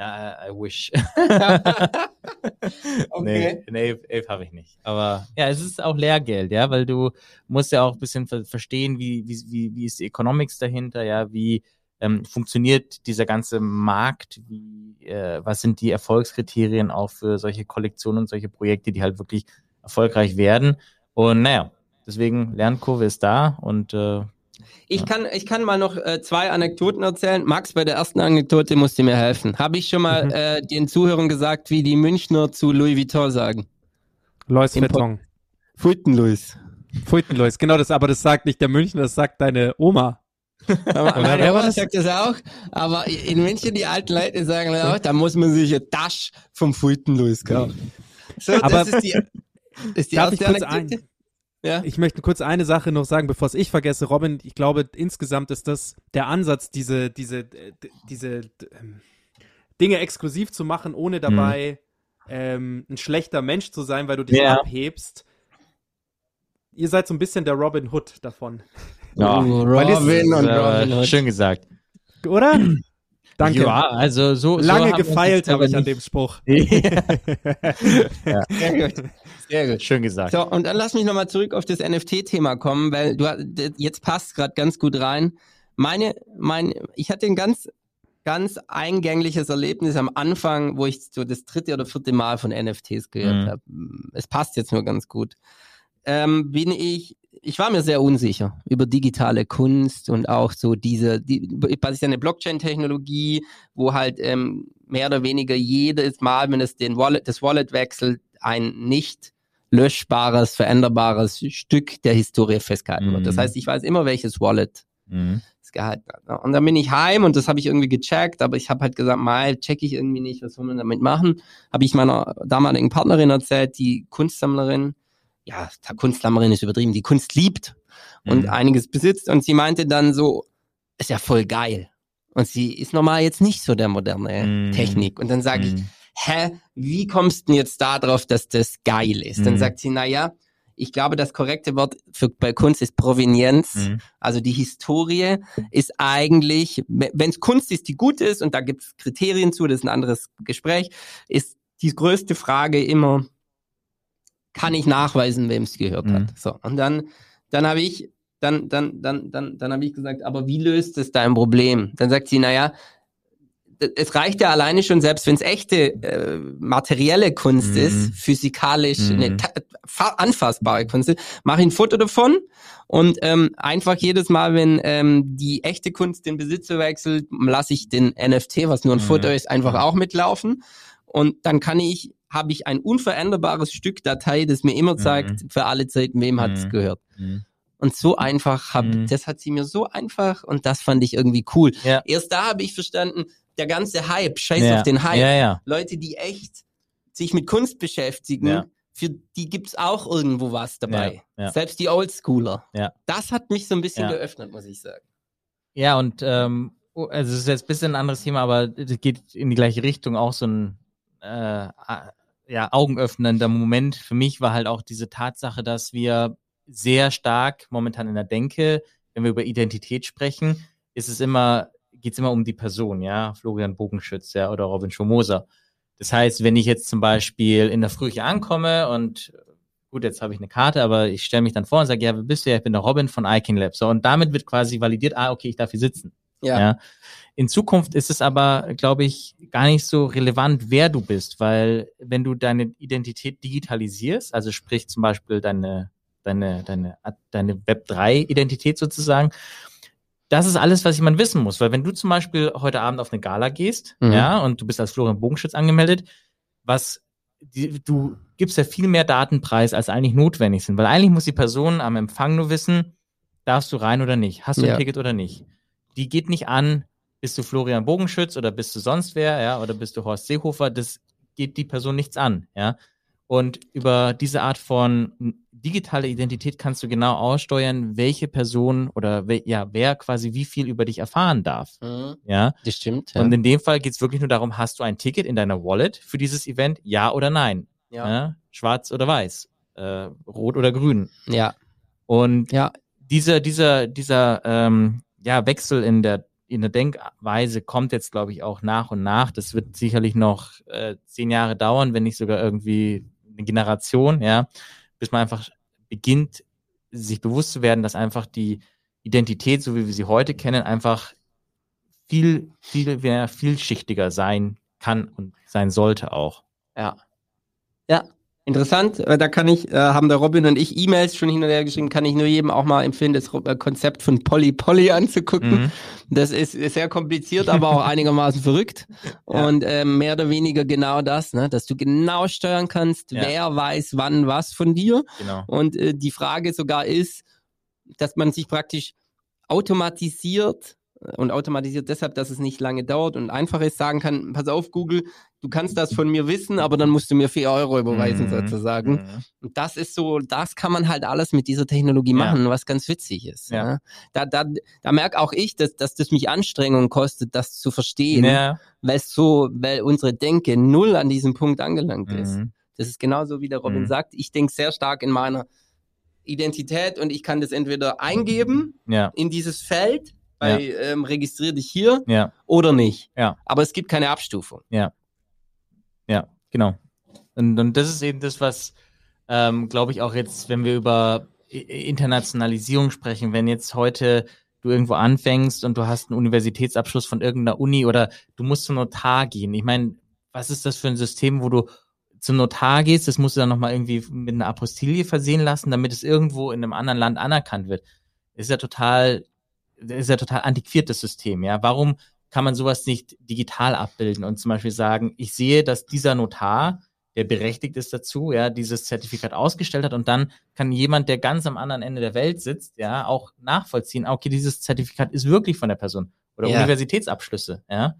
Ja, I wish. [LAUGHS] [LAUGHS] Okay. Nee, nee Ape habe ich nicht. Aber ja, es ist auch Lehrgeld, ja, weil du musst ja auch ein bisschen ver verstehen, wie, wie, wie, wie ist die Economics dahinter, ja, wie ähm, funktioniert dieser ganze Markt, wie, äh, was sind die Erfolgskriterien auch für solche Kollektionen und solche Projekte, die halt wirklich erfolgreich werden. Und naja, deswegen Lernkurve ist da und äh, Ich kann, ich kann mal noch äh, zwei Anekdoten erzählen. Max, bei der ersten Anekdote musst du mir helfen. Habe ich schon mal Mhm. äh, den Zuhörern gesagt, wie die Münchner zu Louis Vuitton sagen? Lois Im Vuitton. Fulton Louis. Fuiten Lois, genau das, aber das sagt nicht der Münchner, das sagt deine Oma. [LAUGHS] Meine Oma das? sagt das auch. Aber in München, die alten Leute sagen auch, da muss man sich eine Tasche vom Fulton Louis kaufen. So, das Aber- ist die, ist die Darf ich erste kurz Anekdote. Ja. Ich möchte kurz eine Sache noch sagen, bevor es ich vergesse. Robin, ich glaube, insgesamt ist das der Ansatz, diese, diese, äh, diese ähm, Dinge exklusiv zu machen, ohne dabei ähm, ein schlechter Mensch zu sein, weil du dich Ja. abhebst. Ihr seid so ein bisschen der Robin Hood davon. ja, Oh, Robin und Robin Hood. schön gesagt. Oder? [CLEARS THROAT] Danke. Ja, also so so Lange gefeilt habe ich aber an dem Spruch. [LAUGHS] Sehr gut. Sehr gut. Schön gesagt. So, und dann lass mich nochmal zurück auf das NFT-Thema kommen, weil du jetzt passt gerade ganz gut rein. Meine, mein, ich hatte ein ganz, ganz eingängliches Erlebnis am Anfang, wo ich so das dritte oder vierte Mal von NFTs gehört Mhm. habe. Es passt jetzt nur ganz gut. Ähm, bin ich, ich war mir sehr unsicher über digitale Kunst und auch so diese, die, basiert eine Blockchain-Technologie, wo halt ähm, mehr oder weniger jedes Mal, wenn es den Wallet, das Wallet wechselt, ein nicht löschbares, veränderbares Stück der Historie festgehalten wird. Das Mhm. heißt, ich weiß immer, welches Wallet Mhm. es gehalten hat. ne? Und dann bin ich heim und das habe ich irgendwie gecheckt, aber ich habe halt gesagt, mal check ich irgendwie nicht, was soll man damit machen? Habe ich meiner damaligen Partnerin erzählt, die Kunstsammlerin, ja, die Kunstsammlerin ist übertrieben, die Kunst liebt und Mhm. einiges besitzt und sie meinte dann so, ist ja voll geil. Und sie ist normal jetzt nicht so der moderne Mhm. Technik. Und dann sage ich, Mhm. hä, wie kommst du denn jetzt da drauf, dass das geil ist? Dann Mhm. sagt sie, na ja, ich glaube, das korrekte Wort für, bei Kunst ist Provenienz. Mhm. Also die Historie ist eigentlich, wenn es Kunst ist, die gut ist, und da gibt es Kriterien zu, das ist ein anderes Gespräch, ist die größte Frage immer, kann ich nachweisen, wem es gehört Mhm. hat? So, und dann, dann habe ich, dann, dann, dann, dann, dann habe ich gesagt, aber wie löst es dein Problem? Dann sagt sie, naja, es reicht ja alleine schon, selbst wenn es echte äh, materielle Kunst Mhm. ist, physikalisch Mhm. eine anfassbare Kunst ist, mache ich ein Foto davon und ähm, einfach jedes Mal, wenn ähm, die echte Kunst den Besitzer wechselt, lasse ich den NFT, was nur ein Mhm. Foto ist, einfach Mhm. auch mitlaufen und dann kann ich habe ich ein unveränderbares Stück Datei, das mir immer zeigt, für alle Zeiten, wem hat es Mhm. gehört. Mhm. Und so einfach hab, Mhm. das hat sie mir so einfach und das fand ich irgendwie cool. Ja. Erst da habe ich verstanden, der ganze Hype, scheiß ja. auf den Hype. Ja. Leute, die echt sich mit Kunst beschäftigen, für die gibt's auch irgendwo was dabei. Selbst die Oldschooler. Das hat mich so ein bisschen geöffnet, muss ich sagen. Ja, und ähm, oh, also es ist jetzt ein bisschen ein anderes Thema, aber es geht in die gleiche Richtung. Auch so ein äh, ja, augenöffnender Moment für mich war halt auch diese Tatsache, dass wir sehr stark momentan in der Denke, wenn wir über Identität sprechen, ist es immer, geht es immer um die Person, ja, Florian Bogenschütz, ja, oder Robin Schomoser. Das heißt, wenn ich jetzt zum Beispiel in der Früh ankomme und gut, jetzt habe ich eine Karte, aber ich stelle mich dann vor und sage, ja, wer bist du? Ja, ich bin der Robin von Ikin Lab. So, und damit wird quasi validiert, ah, okay, ich darf hier sitzen. Ja. Ja. In Zukunft ist es aber, glaube ich, gar nicht so relevant, wer du bist, weil wenn du deine Identität digitalisierst, also sprich zum Beispiel deine, deine, deine, deine Web3-Identität sozusagen, das ist alles, was jemand wissen muss. Weil wenn du zum Beispiel heute Abend auf eine Gala gehst, Mhm. ja, und du bist als Florian Bogenschütz angemeldet, was die, du gibst ja viel mehr Datenpreis, als eigentlich notwendig sind. Weil eigentlich muss die Person am Empfang nur wissen, darfst du rein oder nicht, hast du Ja. ein Ticket oder nicht. Die geht nicht an, bist du Florian Bogenschütz oder bist du sonst wer, ja, oder bist du Horst Seehofer, das geht die Person nichts an, ja. Und über diese Art von digitale Identität kannst du genau aussteuern, welche Person oder wel, ja, wer quasi wie viel über dich erfahren darf, Mhm. ja. Das stimmt. Ja. Und in dem Fall geht es wirklich nur darum, hast du ein Ticket in deiner Wallet für dieses Event, ja oder nein? ja. Ja? Schwarz oder weiß? Äh, rot oder grün? ja. Und Ja. dieser, dieser, dieser ähm, ja, Wechsel in der, in der Denkweise kommt jetzt, glaube ich, auch nach und nach. Das wird sicherlich noch äh, zehn Jahre dauern, wenn nicht sogar irgendwie eine Generation, ja, bis man einfach beginnt, sich bewusst zu werden, dass einfach die Identität, so wie wir sie heute kennen, einfach viel, viel mehr vielschichtiger sein kann und sein sollte auch. Ja. Ja. Interessant, äh, da kann ich, äh, haben der Robin und ich E-Mails schon hin und her geschrieben, kann ich nur jedem auch mal empfehlen, das äh, Konzept von Polly Polly [LAUGHS] anzugucken. Mhm. Das ist, ist sehr kompliziert, aber auch [LAUGHS] einigermaßen verrückt. Und ähm, mehr oder weniger genau das, ne? dass du genau steuern kannst, Ja. wer weiß wann was von dir. Genau. Und äh, die Frage sogar ist, dass man sich praktisch automatisiert äh, und automatisiert deshalb, dass es nicht lange dauert und einfach ist, sagen kann, pass auf Google, du kannst das von mir wissen, aber dann musst du mir vier Euro überweisen Mhm. sozusagen. Mhm. Und das ist so, das kann man halt alles mit dieser Technologie Ja. machen, was ganz witzig ist. Ja. Ja. Da, da, da merke auch ich, dass, dass das mich Anstrengungen kostet, das zu verstehen, Ja. weil so, weil unsere Denke null an diesem Punkt angelangt ist. Mhm. Das ist genauso wie der Robin Mhm. sagt. Ich denke sehr stark in meiner Identität und ich kann das entweder eingeben Ja. in dieses Feld, bei ähm, registrier dich hier Ja. oder nicht. Ja. Aber es gibt keine Abstufung. Ja, genau. Und, und das ist eben das, was, ähm, glaube ich, auch jetzt, wenn wir über Internationalisierung sprechen, wenn jetzt heute du irgendwo anfängst und du hast einen Universitätsabschluss von irgendeiner Uni oder du musst zum Notar gehen. Ich meine, was ist das für ein System, wo du zum Notar gehst, das musst du dann nochmal irgendwie mit einer Apostille versehen lassen, damit es irgendwo in einem anderen Land anerkannt wird. Das ist ja total, das ist ja total antiquiertes System, ja. Warum kann man sowas nicht digital abbilden und zum Beispiel sagen, ich sehe, dass dieser Notar, der berechtigt ist dazu, ja, dieses Zertifikat ausgestellt hat und dann kann jemand, der ganz am anderen Ende der Welt sitzt, ja, auch nachvollziehen, okay, dieses Zertifikat ist wirklich von der Person oder Ja. Universitätsabschlüsse, ja.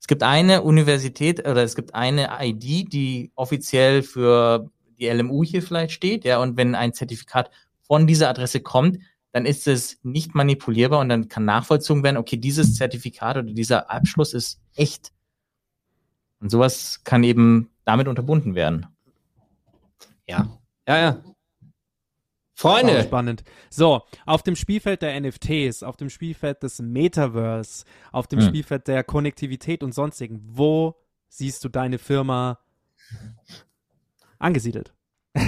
Es gibt eine Universität oder es gibt eine ID, die offiziell für die LMU hier vielleicht steht, ja, und wenn ein Zertifikat von dieser Adresse kommt, dann ist es nicht manipulierbar und dann kann nachvollzogen werden, okay, dieses Zertifikat oder dieser Abschluss ist echt. Und sowas kann eben damit unterbunden werden. Ja. Ja, ja. Freunde, spannend. So, auf dem Spielfeld der NFTs, auf dem Spielfeld des Metaverse, auf dem Hm. Spielfeld der Konnektivität und sonstigen, wo siehst du deine Firma angesiedelt?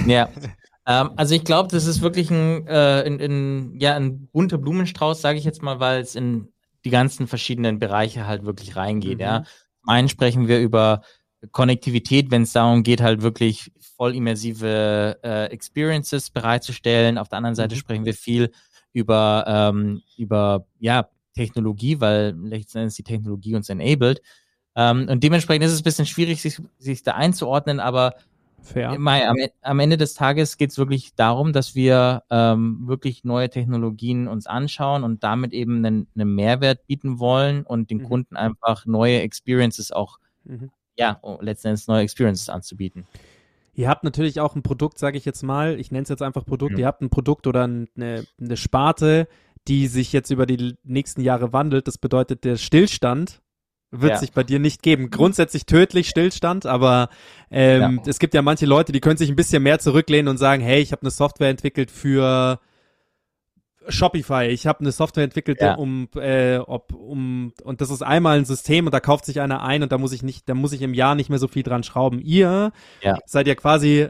Ja. [LAUGHS] ähm, also ich glaube, das ist wirklich ein, äh, in, in, ja, ein bunter Blumenstrauß, sage ich jetzt mal, weil es in die ganzen verschiedenen Bereiche halt wirklich reingeht. Mhm. Ja. Zum einen sprechen wir über Konnektivität, wenn es darum geht, halt wirklich voll immersive äh, Experiences bereitzustellen. Auf der anderen Seite Mhm. sprechen wir viel über, ähm, über ja, Technologie, weil letzten Endes die Technologie uns enabled. Ähm, und dementsprechend ist es ein bisschen schwierig, sich, sich da einzuordnen, aber Fair. Mai, am, am Ende des Tages geht es wirklich darum, dass wir ähm, wirklich neue Technologien uns anschauen und damit eben einen, einen Mehrwert bieten wollen und den Mhm. Kunden einfach neue Experiences auch, Mhm. ja, oh, letzten Endes neue Experiences anzubieten. Ihr habt natürlich auch ein Produkt, sage ich jetzt mal, ich nenne es jetzt einfach Produkt, Mhm. ihr habt ein Produkt oder eine, eine Sparte, die sich jetzt über die nächsten Jahre wandelt. Das bedeutet, der Stillstand wird Ja. sich bei dir nicht geben. Grundsätzlich tödlich Stillstand, aber ähm, es gibt ja manche Leute, die können sich ein bisschen mehr zurücklehnen und sagen, hey, ich habe eine Software entwickelt für Shopify, ich habe eine Software entwickelt, Ja. um, äh, ob, um, und das ist einmal ein System und da kauft sich einer ein und da muss ich nicht, da muss ich im Jahr nicht mehr so viel dran schrauben. Ihr Ja. seid ja quasi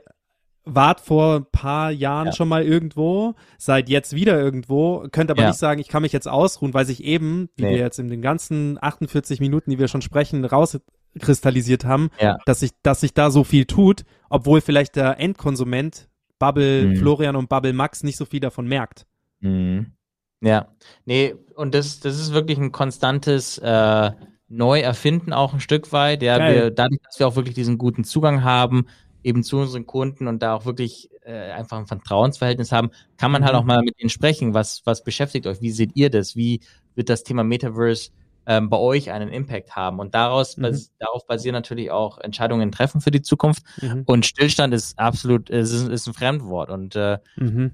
wart vor ein paar Jahren Ja. schon mal irgendwo, seid jetzt wieder irgendwo, könnt aber Ja. nicht sagen, ich kann mich jetzt ausruhen, weil sich eben, wie Nee. wir jetzt in den ganzen 48 Minuten, die wir schon sprechen, rauskristallisiert haben, Ja. dass sich, dass sich da so viel tut, obwohl vielleicht der Endkonsument Bubble Mhm. Florian und Bubble Max nicht so viel davon merkt. Mhm. Ja, nee, und das, das ist wirklich ein konstantes äh, Neuerfinden auch ein Stück weit. Ja, Geil. wir, dadurch, dass wir auch wirklich diesen guten Zugang haben, eben zu unseren Kunden und da auch wirklich äh, einfach ein Vertrauensverhältnis haben, kann man halt Mhm. auch mal mit ihnen sprechen. Was, was beschäftigt euch? Wie seht ihr das? Wie wird das Thema Metaverse ähm, bei euch einen Impact haben? Und daraus, Mhm. bas darauf basieren natürlich auch Entscheidungen treffen für die Zukunft. Mhm. Und Stillstand ist absolut, ist, ist ein Fremdwort. Und äh, Mhm.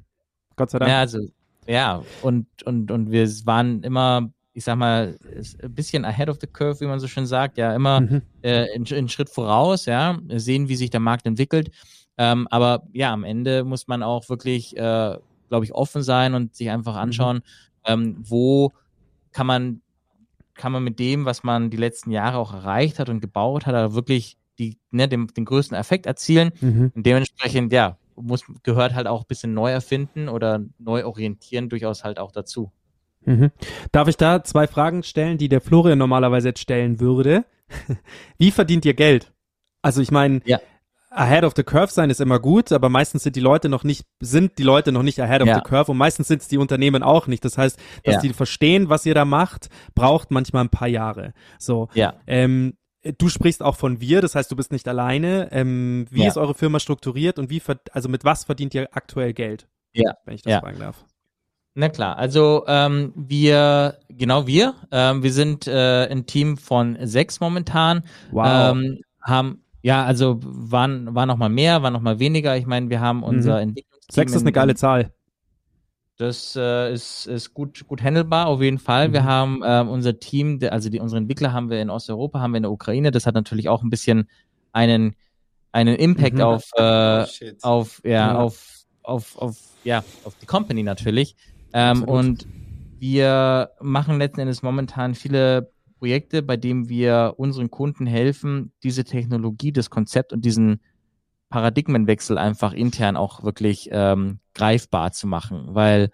Gott sei Dank. ja, also, ja, und, und, und wir waren immer, ich sag mal, ein bisschen ahead of the curve, wie man so schön sagt, ja, immer Mhm. äh, in, in Schritt voraus, ja, sehen, wie sich der Markt entwickelt. Ähm, aber ja, am Ende muss man auch wirklich, äh, glaube ich, offen sein und sich einfach anschauen, ähm, wo kann man, kann man mit dem, was man die letzten Jahre auch erreicht hat und gebaut hat, wirklich die, ne, den, den größten Effekt erzielen. Mhm. Und dementsprechend, ja, muss, gehört halt auch ein bisschen neu erfinden oder neu orientieren durchaus halt auch dazu. Mhm. Darf ich da zwei Fragen stellen, die der Florian normalerweise jetzt stellen würde? [LAUGHS] Wie verdient ihr Geld? Also ich meine, Ja. ahead of the curve sein ist immer gut, aber meistens sind die Leute noch nicht, sind die Leute noch nicht ahead of Ja. the curve und meistens sind es die Unternehmen auch nicht. Das heißt, dass Ja. die verstehen, was ihr da macht, braucht manchmal ein paar Jahre. So. Ja. Ähm, du sprichst auch von wir, das heißt, du bist nicht alleine. Ähm, wie ist eure Firma strukturiert und wie, also mit was verdient ihr aktuell Geld? Ja. Wenn ich das fragen darf. Na klar, also ähm, wir, genau wir, ähm, wir sind äh, ein Team von sechs momentan. Wow. Ähm, haben, ja, also waren, waren noch mal mehr, waren noch mal weniger. Ich meine, wir haben unser Entwicklungsteam. Sechs ist in- eine geile Zahl. Das äh, ist, ist gut, gut handelbar, auf jeden Fall. Wir Mhm. haben ähm, unser Team, der- also die, unsere Entwickler haben wir in Osteuropa, haben wir in der Ukraine. Das hat natürlich auch ein bisschen einen, einen Impact Mhm. auf, äh, [LAUGHS] Oh, auf, ja, Ja. auf, auf, auf, ja, auf die Company natürlich. Ähm, und wir machen letzten Endes momentan viele Projekte, bei denen wir unseren Kunden helfen, diese Technologie, das Konzept und diesen Paradigmenwechsel einfach intern auch wirklich ähm, greifbar zu machen, weil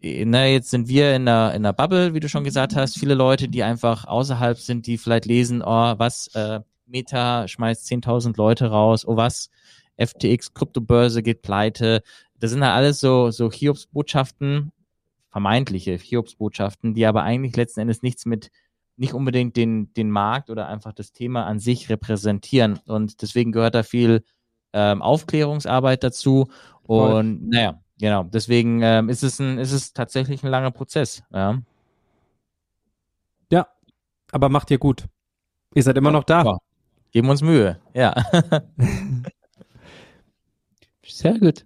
äh, na, jetzt sind wir in einer, in einer Bubble, wie du schon gesagt hast, viele Leute, die einfach außerhalb sind, die vielleicht lesen, oh, was, äh, Meta schmeißt 10.000 Leute raus, oh was, FTX, Kryptobörse geht pleite. Das sind ja alles so, so Hiobsbotschaften, vermeintliche Hiobsbotschaften, die aber eigentlich letzten Endes nichts mit, nicht unbedingt den, den Markt oder einfach das Thema an sich repräsentieren. Und deswegen gehört da viel ähm, Aufklärungsarbeit dazu. Voll. Und naja, genau. Deswegen ähm, ist es ein, ist es tatsächlich ein langer Prozess. Ja. Ja, aber macht ihr gut. Ihr seid immer noch da. Ja. Geben uns Mühe. Ja. [LAUGHS] [LAUGHS] Sehr gut.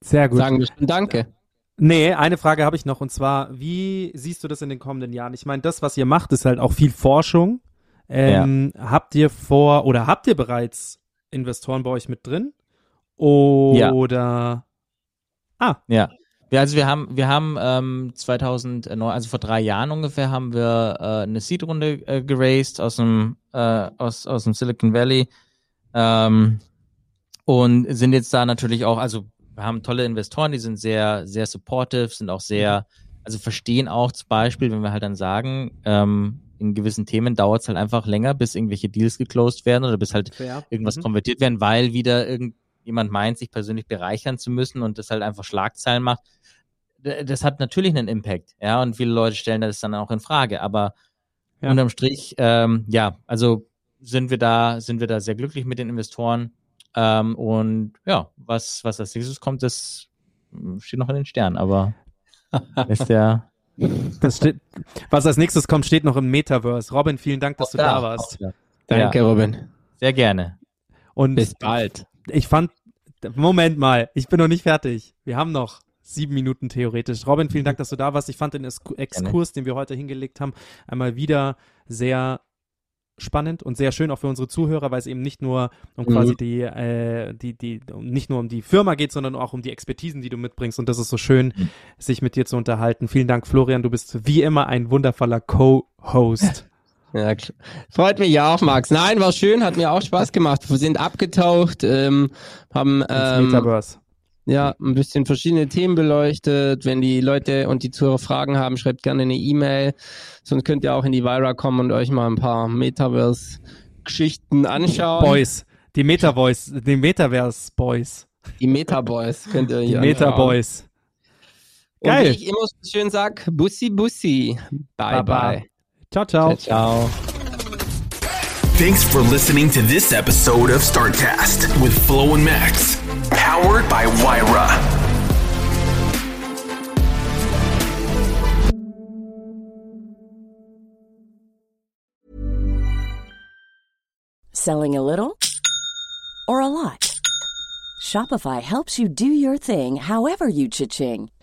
Sehr gut. Sagen wir schon Danke. Nee, eine Frage habe ich noch und zwar, wie siehst du das in den kommenden Jahren? Ich meine, das, was ihr macht, ist halt auch viel Forschung. Ähm, Habt ihr vor oder habt ihr bereits Investoren bei euch mit drin? Oder Ja. Ja, also wir haben, wir haben ähm, 2009, also vor drei Jahren ungefähr, haben wir äh, eine Seed-Runde äh, geraced aus dem, äh, aus, aus dem Silicon Valley ähm, und sind jetzt da natürlich auch, also wir haben tolle Investoren, die sind sehr, sehr supportive, sind auch sehr, also verstehen auch zum Beispiel, wenn wir halt dann sagen, ähm, in gewissen Themen dauert es halt einfach länger, bis irgendwelche Deals geclosed werden oder bis halt Fair. irgendwas Mhm. konvertiert werden, weil wieder irgendjemand meint, sich persönlich bereichern zu müssen und das halt einfach Schlagzeilen macht. Das hat natürlich einen Impact, ja, und viele Leute stellen das dann auch in Frage, aber Ja. unterm Strich, ähm, ja, also sind wir da, sind wir da sehr glücklich mit den Investoren ähm, und ja, was, was als nächstes kommt, das mm, steht noch in den Sternen, aber [LAUGHS] ist ja Das steht, was als nächstes kommt, steht noch im Metaverse. Robin, vielen Dank, dass du da warst. Danke, Robin. sehr gerne. Und Bis bald. ich fand, Moment mal, ich bin noch nicht fertig. Wir haben noch sieben Minuten theoretisch. Robin, vielen Dank, dass du da warst. Ich fand den Exkurs, den wir heute hingelegt haben, einmal wieder sehr spannend und sehr schön auch für unsere Zuhörer, weil es eben nicht nur um Mhm. quasi die, äh, die, die, nicht nur um die Firma geht, sondern auch um die Expertisen, die du mitbringst. Und das ist so schön, Mhm. sich mit dir zu unterhalten. Vielen Dank, Florian. Du bist wie immer ein wundervoller Co-Host. [LAUGHS] Ja, freut mich auch, Max. Nein, war schön, hat mir auch Spaß gemacht. Wir sind abgetaucht, ähm, haben ähm, Metaverse. Ja ein bisschen verschiedene Themen beleuchtet. Wenn die Leute und die Zuhörer Fragen haben, schreibt gerne eine E-Mail. Sonst könnt ihr auch in die Vira kommen und euch mal ein paar Metaverse-Geschichten anschauen. Boys. Die Metaverse, die Metaverse Boys. Die Meta-Boys könnt ihr Die hier Meta anschauen. Boys. Und wie Geil. ich immer so schön sag, Bussi Bussi. Bye Baba. bye. Ciao, ciao. Ciao. ciao. Thanks for listening to this episode of Startcast with Flo and Max, powered by Wyra. Selling a little or a lot? Shopify helps you do your thing however you cha-ching.